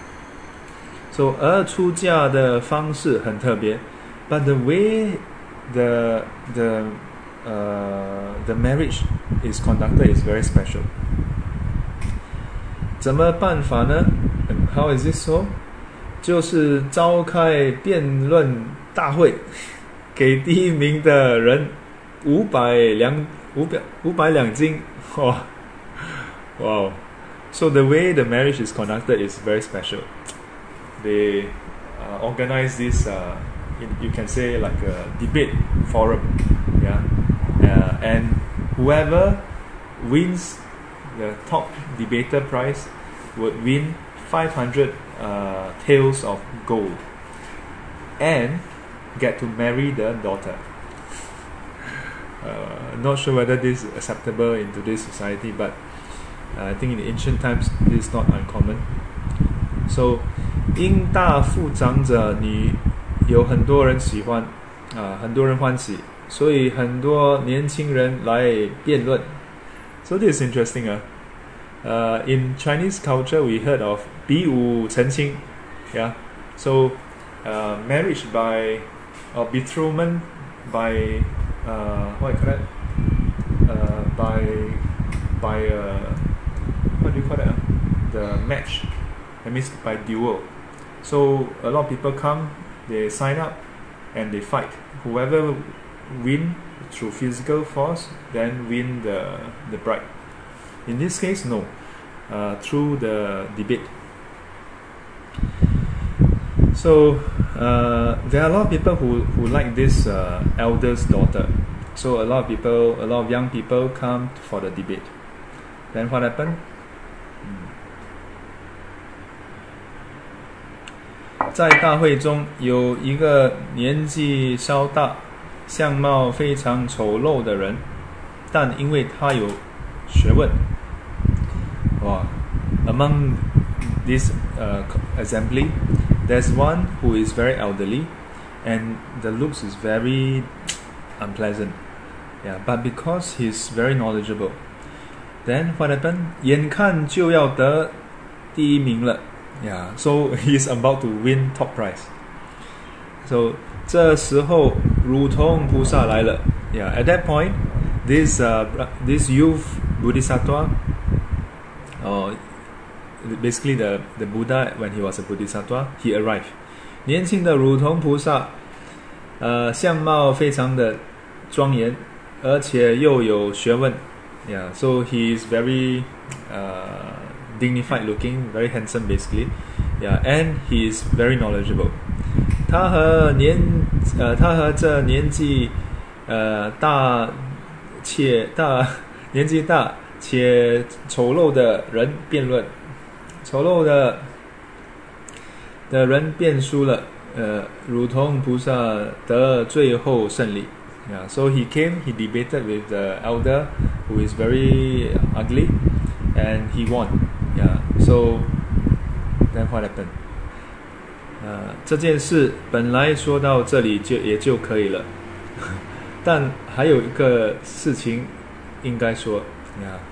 So 而出嫁的方式很特别，but the way the the uh, the marriage is conducted is very special. 怎么办法呢？How is this so？就是召开辩论大会，给第一名的人 五百两五百五百两金。Oh, wow. So the way the marriage is conducted is very special. They uh, organize this, uh, in, you can say like a debate forum, yeah. yeah. and whoever wins the top debater prize would win 500 uh, taels of gold and get to marry the daughter Uh, not sure whether this is acceptable in today's society, but uh, I think in ancient times this is not uncommon. So, 因大富长者，你有很多人喜欢，啊，很多人欢喜，所以很多年轻人来辩论。So this is interesting, ah. Uh, in Chinese culture, we heard of 比武成亲, yeah. So, uh, marriage by or betrothment by uh, what you call that? Uh, by by uh, what do you call that? The match. That means by duel. So a lot of people come, they sign up, and they fight. Whoever win through physical force, then win the the bride. In this case, no, uh, through the debate. So there are a lot of people who, who like this elder's daughter. So a lot of people, a lot of young people come for the debate. Then what happened? 在大会中有一个年纪稍大、相貌非常丑陋的人，但因为他有学问，哇！Among this uh, assembly, there's one who is very elderly, and the looks is very unpleasant. Yeah, but because he's very knowledgeable, then what happened? 眼看就要得第一名了。Yeah, so he's about to win top prize. So 这时候如同菩萨来了。Yeah, at that point, this uh, this youth bodhisattva, uh, basically the the Buddha when he was a bodhisattva, he arrived. 年轻的如同菩萨，呃，相貌非常的庄严，而且又有学问。Yeah, so he is very uh, dignified looking, very handsome basically. Yeah, and he is very knowledgeable. 他和年呃，他和这年纪呃大且大年纪大且丑陋的人辩论，丑陋的的人变输了，呃，如同菩萨得最后胜利。Yeah, so he came, he debated with the elder who is very ugly, and he won. Yeah, so then what happened? 呃，这件事本来说到这里就也就可以了，但还有一个事情应该说，Yeah.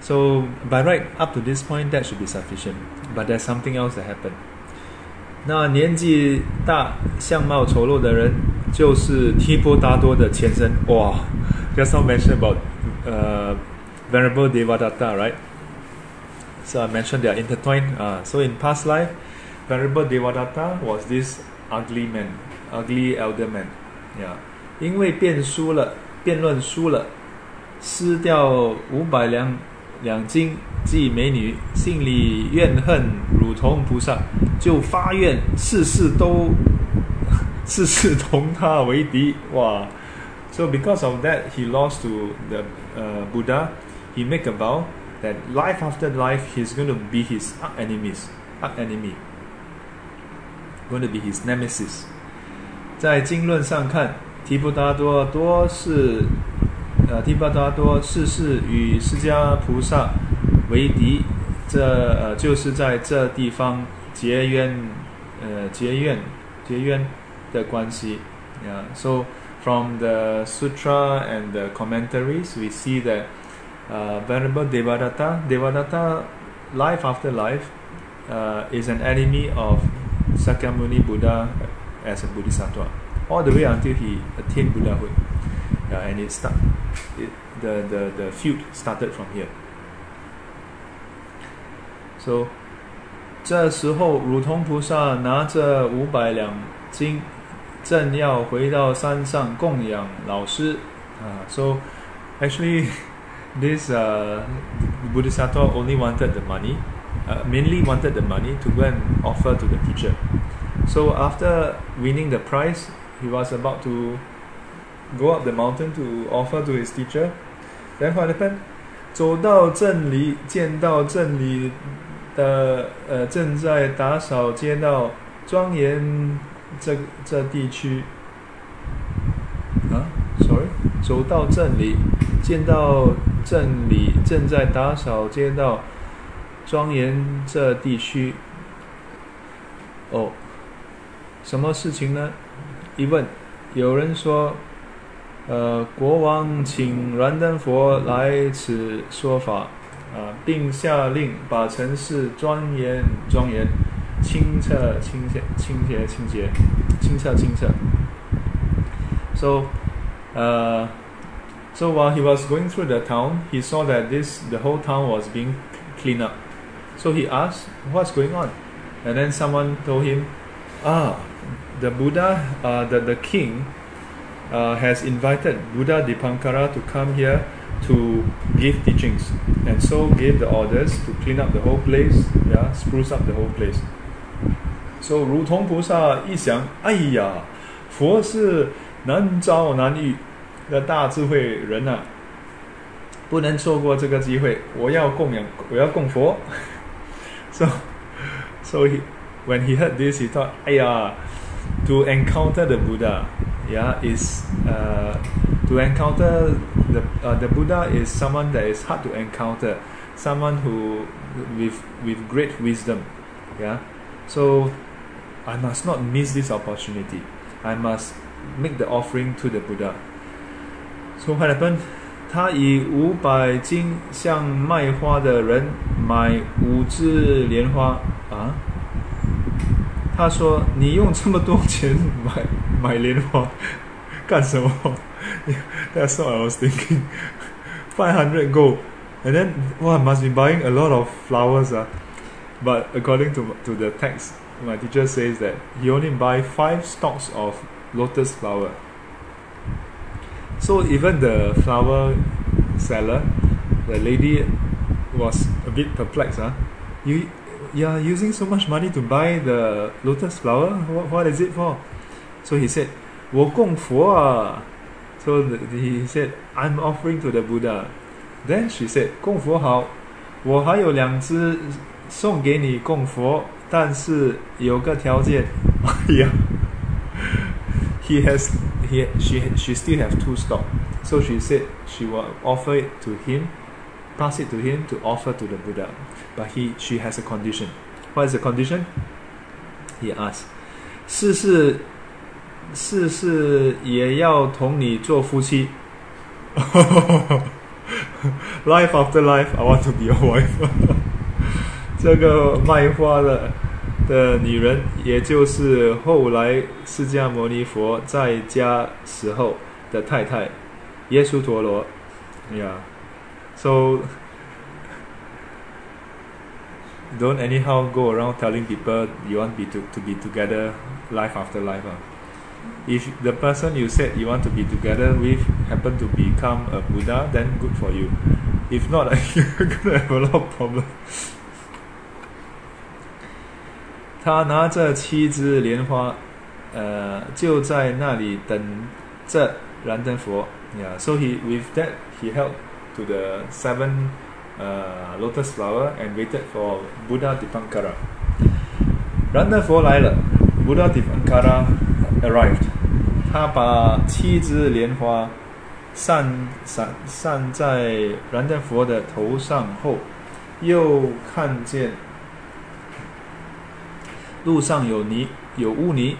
So by right up to this point that should be sufficient, but there's something else that happened. 那年纪大、相貌丑陋的人，就是提婆达多的前身。哇，just now mentioned about uh, Venerable Devadatta, right? So I mentioned they are intertwined. Uh, so in past life, Venerable Devadatta was this ugly man, ugly elder man. Yeah. 因为辩输了，辩论输了，失掉五百两 两金即美女，心里怨恨如同菩萨，就发愿世世都世世同他为敌。哇！So because of that, he lost to the uh, Buddha. He make a vow that life after life, he's going to be his enemies, enemy, going to be his nemesis. 在经论上看，提婆达多多是呃，提婆达多世世与释迦菩萨为敌，这呃就是在这地方结冤，呃结怨结冤的关系。Yeah, so from the sutra and the commentaries, we see that uh, Venerable Devadatta, Devadatta, life after life, uh, is an enemy of Sakyamuni Buddha as a Bodhisattva, all the way until he attained Buddhahood. Uh, and it start, it, the, the, the feud started from here. So 这时候，汝通菩萨拿着五百两金，正要回到山上供养老师。啊、uh,，so actually this uh, Bodhisattva only wanted the money, uh, mainly wanted the money to go and offer to the teacher. So after winning the prize, he was about to go up the mountain to offer to his teacher. Then what happened? 走到镇里，见到镇里的呃正在打扫街道，庄严这这地区啊，sorry，走到镇里，见到镇里正在打扫街道，庄严这地区。哦，什么事情呢？一问，有人说，呃，国王请燃灯佛来此说法。啊，并下令把城市庄严、庄严、清澈、清洁、清洁、清洁、清澈、清澈。So, uh, so while he was going through the town, he saw that this the whole town was being cleaned up. So he asked, "What's going on?" And then someone told him, "Ah, the Buddha, uh, the the king, uh, has invited Buddha Dipankara to come here." to give teachings and so gave the orders to clean up the whole place yeah spruce up the whole place so 如同菩萨一想哎呀佛是难招难遇的大智慧人呐、啊、不能错过这个机会我要供养我要供佛 so so he when he heard this he thought 哎呀 to encounter the Buddha yeah is uh, to encounter the uh, the Buddha is someone that is hard to encounter, someone who with with great wisdom. Yeah, so I must not miss this opportunity. I must make the offering to the Buddha. So what happened? 他以五百金向卖花的人买五支莲花啊。他说：“你用这么多钱买 买莲花干什么？” That's what I was thinking. 500 gold. And then, well, I must be buying a lot of flowers. Uh. But according to, to the text, my teacher says that he only buy five stalks of lotus flower. So even the flower seller, the lady was a bit perplexed. Huh? You, you are using so much money to buy the lotus flower? What, what is it for? So he said, 我供佛啊。so the, he said, I'm offering to the Buddha. Then she said, 供佛好，我还有两只送给你供佛，但是有个条件。yeah, he has he she she still have two stock. So she said she will offer it to him, pass it to him to offer to the Buddha. But he she has a condition. What is the condition? He asked. 世事 事事也要同你做夫妻。life after life, I want to be your wife 这个卖花的的女人，也就是后来释迦牟尼佛在家时候的太太，耶稣陀罗。Yeah, so don't anyhow go around telling people you want be to to be together life after life. 啊 if the person you said you want to be together with happen to become a Buddha, then good for you. If not, you're gonna have a lot of problems. 他拿着七支莲花，呃，就在那里等着燃灯佛。Yeah, so he with that he held to the seven uh, lotus flower and waited for Buddha Dipankara. 燃灯佛来了，Buddha Dipankara arrived， 他把七支莲花散散散在燃灯佛的头上后，又看见路上有泥有污泥，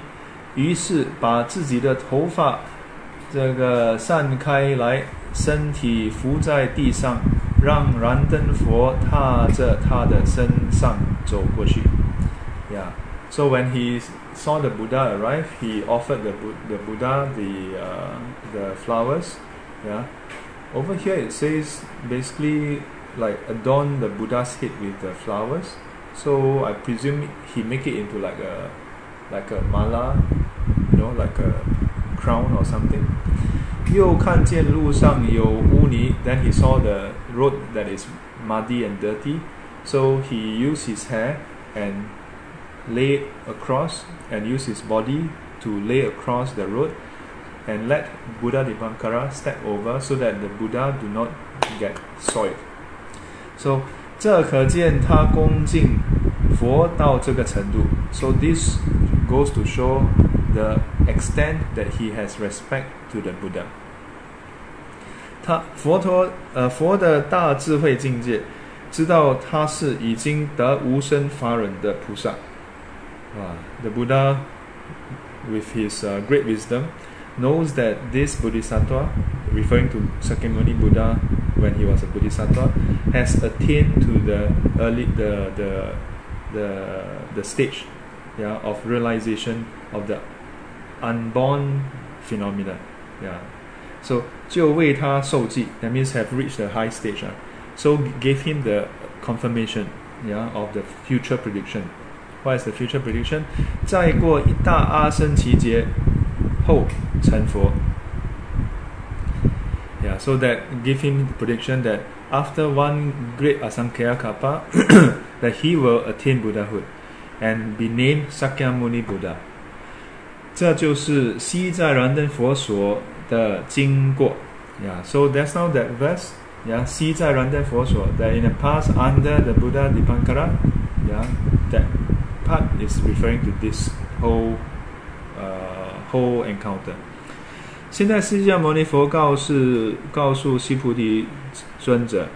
于是把自己的头发这个散开来，身体伏在地上，让燃灯佛踏着他的身上走过去。Yeah. So when he saw the Buddha arrive, he offered the, the Buddha the uh, the flowers. Yeah. Over here it says basically like adorn the Buddha's head with the flowers. So I presume he make it into like a like a mala, you know, like a crown or something. 又看见路上有污泥, then he saw the road that is muddy and dirty. So he used his hair and lay across and used his body to lay across the road and let Buddha Dipankara step over so that the Buddha do not get soiled. So 这可见他恭敬佛到这个程度。So this goes to show the extent that he has respect to the Buddha. 他佛陀呃佛的大智慧境界，知道他是已经得无生法忍的菩萨。 啊，the Buddha with his uh, great wisdom knows that this Bodhisattva, referring to Sakyamuni Buddha when he was a Bodhisattva, has attained to the early the the the the stage yeah, of realization of the unborn phenomena. Yeah. So 就为他受记, that means have reached the high stage. Uh, so gave him the confirmation yeah, of the future prediction. What is the future prediction? 再过一大阿僧只劫后成佛。Yeah, so that give him the prediction that after one great Asankhya Kappa, that he will attain Buddhahood and be named Sakyamuni Buddha. 这就是西在燃灯佛所的经过。Yeah, so that's now that verse. Yeah, 西在燃灯佛所 that in the past under the Buddha Dipankara. Yeah, that part is referring to this whole uh whole encounter。现在释迦牟尼佛告诉告诉须菩提尊者：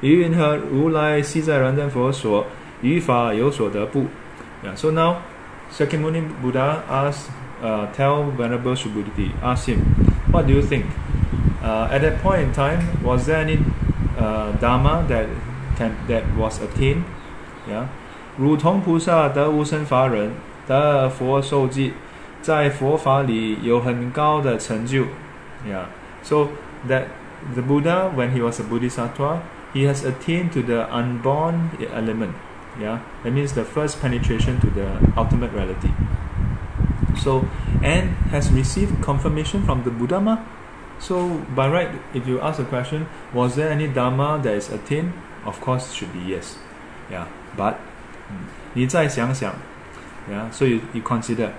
于云何如来昔在燃灯佛所于法有所得不？Yeah, so now Shakyamuni Buddha asked, uh, tell Venerable Subhuti, ask him, what do you think? Uh, at that point in time, was there any uh, dharma that can that was attained? Yeah. 如同菩萨得无生法忍，得佛受记。在佛法里有很高的成就，yeah. So that the Buddha, when he was a Bodhisattva, he has attained to the unborn element. Yeah, that means the first penetration to the ultimate reality. So, and has received confirmation from the Buddha. Ma? So, by right, if you ask the question, was there any Dharma that is attained? Of course, it should be yes. Yeah, but 你再想想，yeah. So you you consider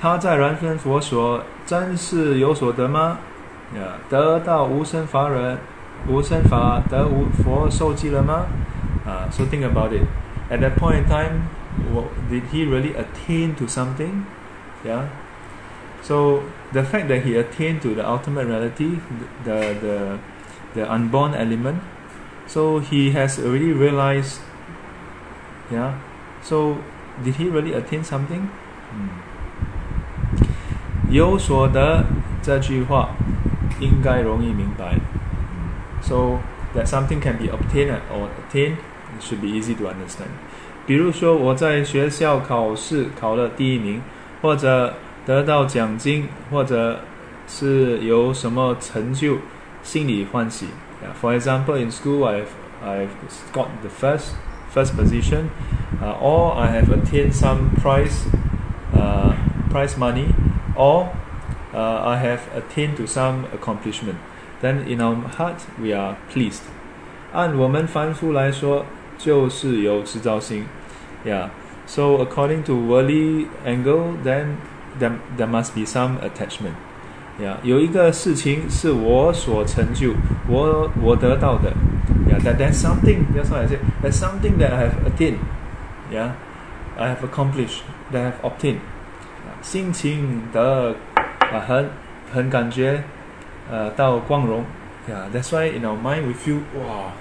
他在燃灯佛所真是有所得吗？呀，得到无生法忍，无生法得无佛受记了吗？啊，so think about it. At that point in time, did he really attain to something? Yeah. So the fact that he attained to the ultimate reality, the the the unborn element, so he has already realized. Yeah. So did he really attain something? Hmm. 有所得这句话应该容易明白。So that something can be obtained or attained should be easy to understand. 比如说我在学校考试考了第一名，或者得到奖金，或者是有什么成就，心里欢喜。For example, in school, I've I've got the first first position, uh, or I have attained some prize uh, prize money or uh, I have attained to some accomplishment, then in our heart we are pleased. 按我们凡夫来说，就是有执照心，yeah. So according to worldly angle, then there there must be some attachment. Yeah，有一个事情是我所成就，我我得到的。Yeah, that that's something. That's what I say. That's something that I have attained. Yeah, I have accomplished. That I have obtained. 心情的啊很很感觉呃到光荣，yeah that's why in our mind we feel wow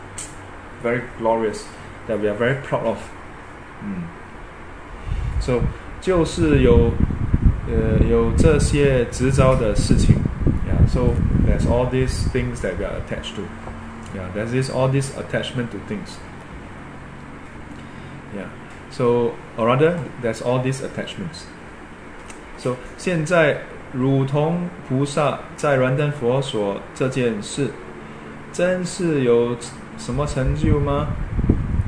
very glorious that we are very proud of，嗯，so 就是有 uh, 有这些执照的事情，yeah. So there's all these things that we are attached to, yeah. There's this all this attachment to things, yeah. So or rather, there's all these attachments. So 现在如同菩萨在燃灯佛所这件事，真是有什么成就吗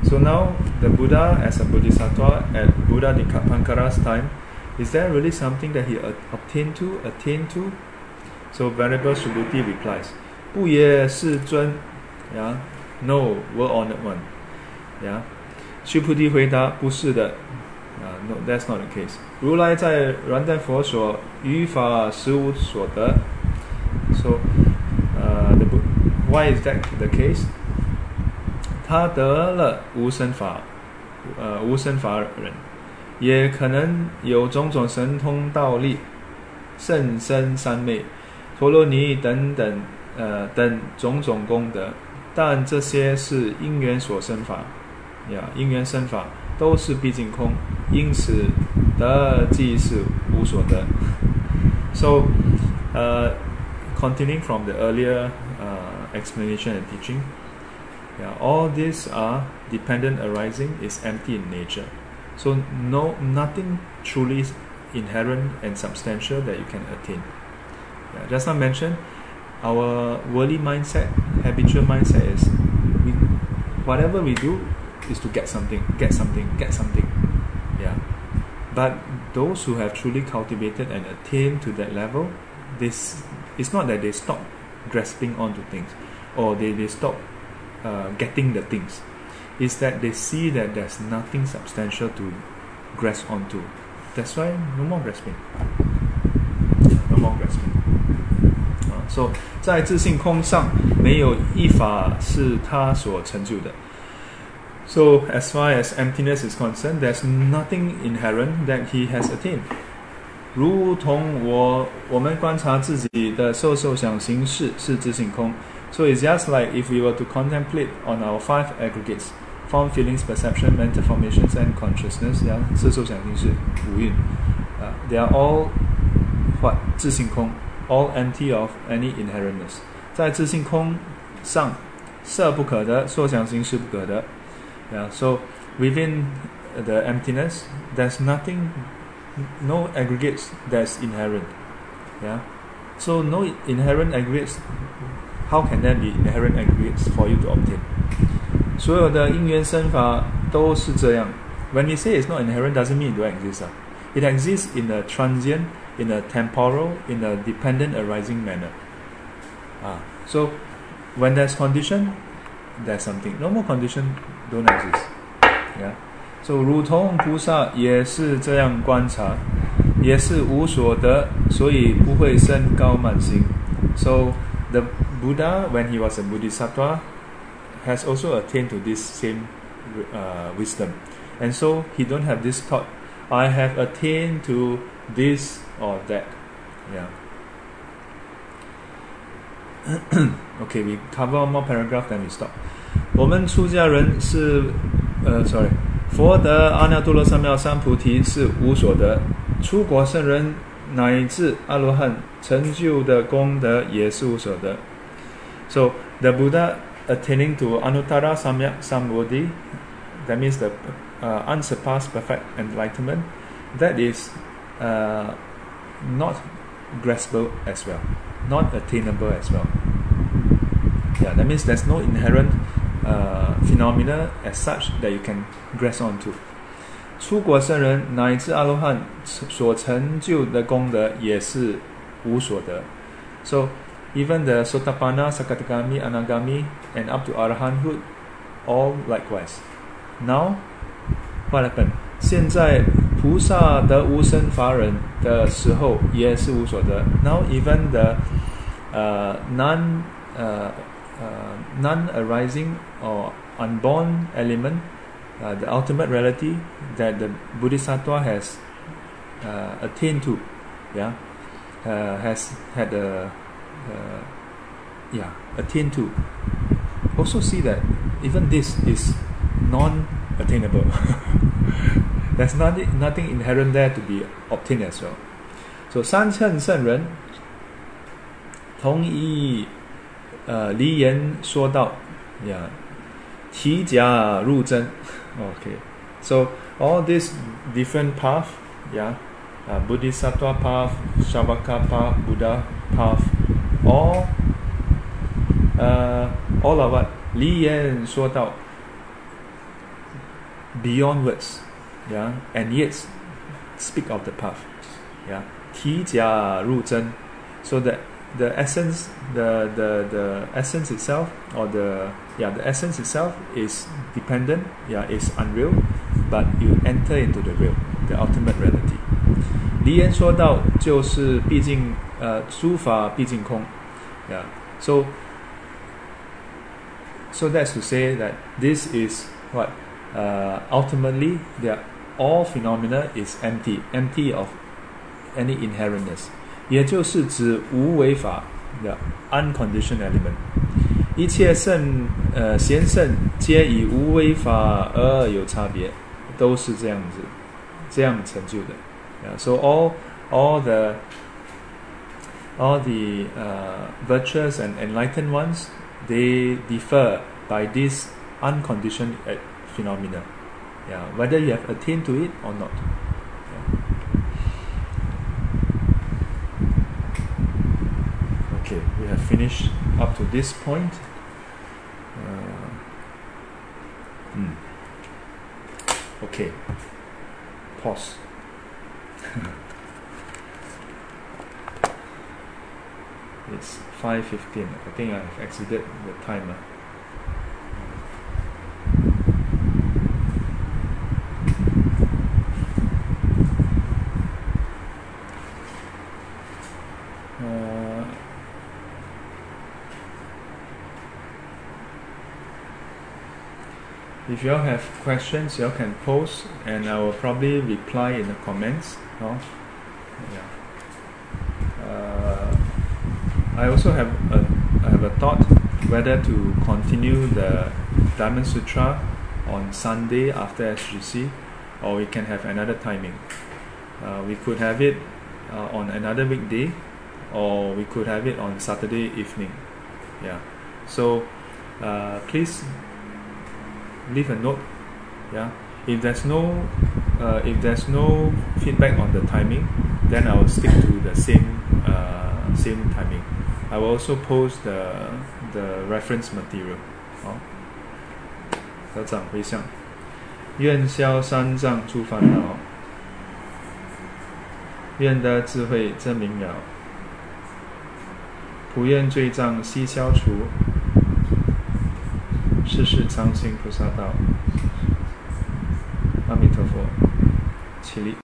？So now the Buddha as a Bodhisattva at Buddha Dipankara's time. is there really something that he obtained to, attained to? So Venerable Subhuti replies, 不也是尊 Yeah, no, world honored one. Yeah. 须菩提回答：不是的。啊、uh,，no, that's not the case. 如来在燃灯佛所于法实无所得。So, uh, the, why is that the case? 他得了无生法，呃，无生法忍， 也可能有种种神通道力、甚深三昧、陀罗尼等等，呃，等种种功德。但这些是因缘所生法，呀，因缘生法都是毕竟空，因此得即是无所得。So, uh, continuing from the earlier uh, explanation and teaching, yeah, all these are dependent arising is empty in nature. So no, nothing truly is inherent and substantial that you can attain. Yeah, just now mentioned our worldly mindset, habitual mindset is we, whatever we do is to get something, get something, get something. Yeah. But those who have truly cultivated and attained to that level, this it's not that they stop grasping onto things or they, they stop uh, getting the things It's that they see that there's nothing substantial to grasp onto. That's why no more grasping. No more grasping. So 在自性空上没有一法是他所成就的。So as far as emptiness is concerned, there's nothing inherent that he has attained. 如同我我们观察自己的受受想行识是自性空。So it's just like if we were to contemplate on our five aggregates, form, feelings, perception, mental formations, and consciousness. Yeah, 受受想行识五蕴。Uh, they are all what 自性空。all empty of any inherentness。在自性空上，色不可得，受想行识不可得。Yeah, so within the emptiness, there's nothing, no aggregates that's inherent. Yeah, so no inherent aggregates. How can there be inherent aggregates for you to obtain? 所有的因缘生法都是这样。When we say it's not inherent, doesn't mean it don't exist. It exists in a transient in a temporal, in a dependent arising manner. Ah, so when there's condition, there's something. No more condition don't exist. Yeah. So 如同菩萨也是这样观察，也是无所得，所以不会生高慢心。So the Buddha, when he was a Bodhisattva, has also attained to this same uh, wisdom, and so he don't have this thought. I have attained to this or that. Yeah. okay, we cover one more paragraph, then we stop. 我们出家人是，呃，sorry，佛得阿耨多罗三藐三菩提是无所得，出国圣人乃至阿罗汉成就的功德也是无所得。So the Buddha attaining to Anuttara Samyak Sambodhi, that means the uh, unsurpassed perfect enlightenment, that is uh, not graspable as well, not attainable as well. Yeah, that means there's no inherent uh, phenomena as such that you can grasp onto. 出国僧人乃至阿罗汉所成就的功德也是无所得。So even the Sotapanna, Sakadagami, Anagami, and up to Arahanthood, all likewise. Now, what happened? 现在菩萨得无生法忍的时候，也是无所得。Now even the uh, non uh, uh, non arising or unborn element, uh, the ultimate reality that the bodhisattva has uh, attained to, yeah, uh, has had a uh, yeah attained to. Also see that even this is non-attainable. There's nothing, nothing inherent there to be obtained as well. So 三乘圣人 同意，呃，离言说道，yeah，提假入真，okay. So all these different path, yeah, uh, Bodhisattva path, Shravaka path, Buddha path, all uh, all of what Li Yan Shuo beyond words, yeah, and yet speak of the path, yeah. Ti Jia Ru Zhen, so that the essence, the the the essence itself, or the yeah, the essence itself is dependent, yeah, is unreal, but you enter into the real, the ultimate reality. 离言说道就是毕竟呃诸法毕竟空啊 so so that's to say that this is what uh, ultimately the all phenomena is empty empty of any inherentness 也就是指无为法的 unconditioned element，一切圣呃贤圣皆以无为法而有差别，都是这样子，这样成就的。Yeah, so all all the all the uh, virtuous and enlightened ones, they differ by this unconditioned phenomena. Yeah, whether you have attained to it or not. okay we have finished up to this point uh, hmm. okay pause it's 5.15 I think I've exceeded the timer uh, if you all have questions, you all can post, and I will probably reply in the comments. No? Yeah. Uh, I also have a I have a thought whether to continue the Diamond Sutra on Sunday after SGC, or we can have another timing. Uh, we could have it uh, on another weekday, or we could have it on Saturday evening. Yeah. So uh, please leave a note. Yeah. If there's no uh, if there's no feedback on the timing, then I will stick to the same uh, same timing. I will also post the the reference material. 好，合掌回向，愿消三障诸烦恼，愿得智慧真明了，普愿罪障悉消除。世世常行菩萨道，阿弥陀佛，起立。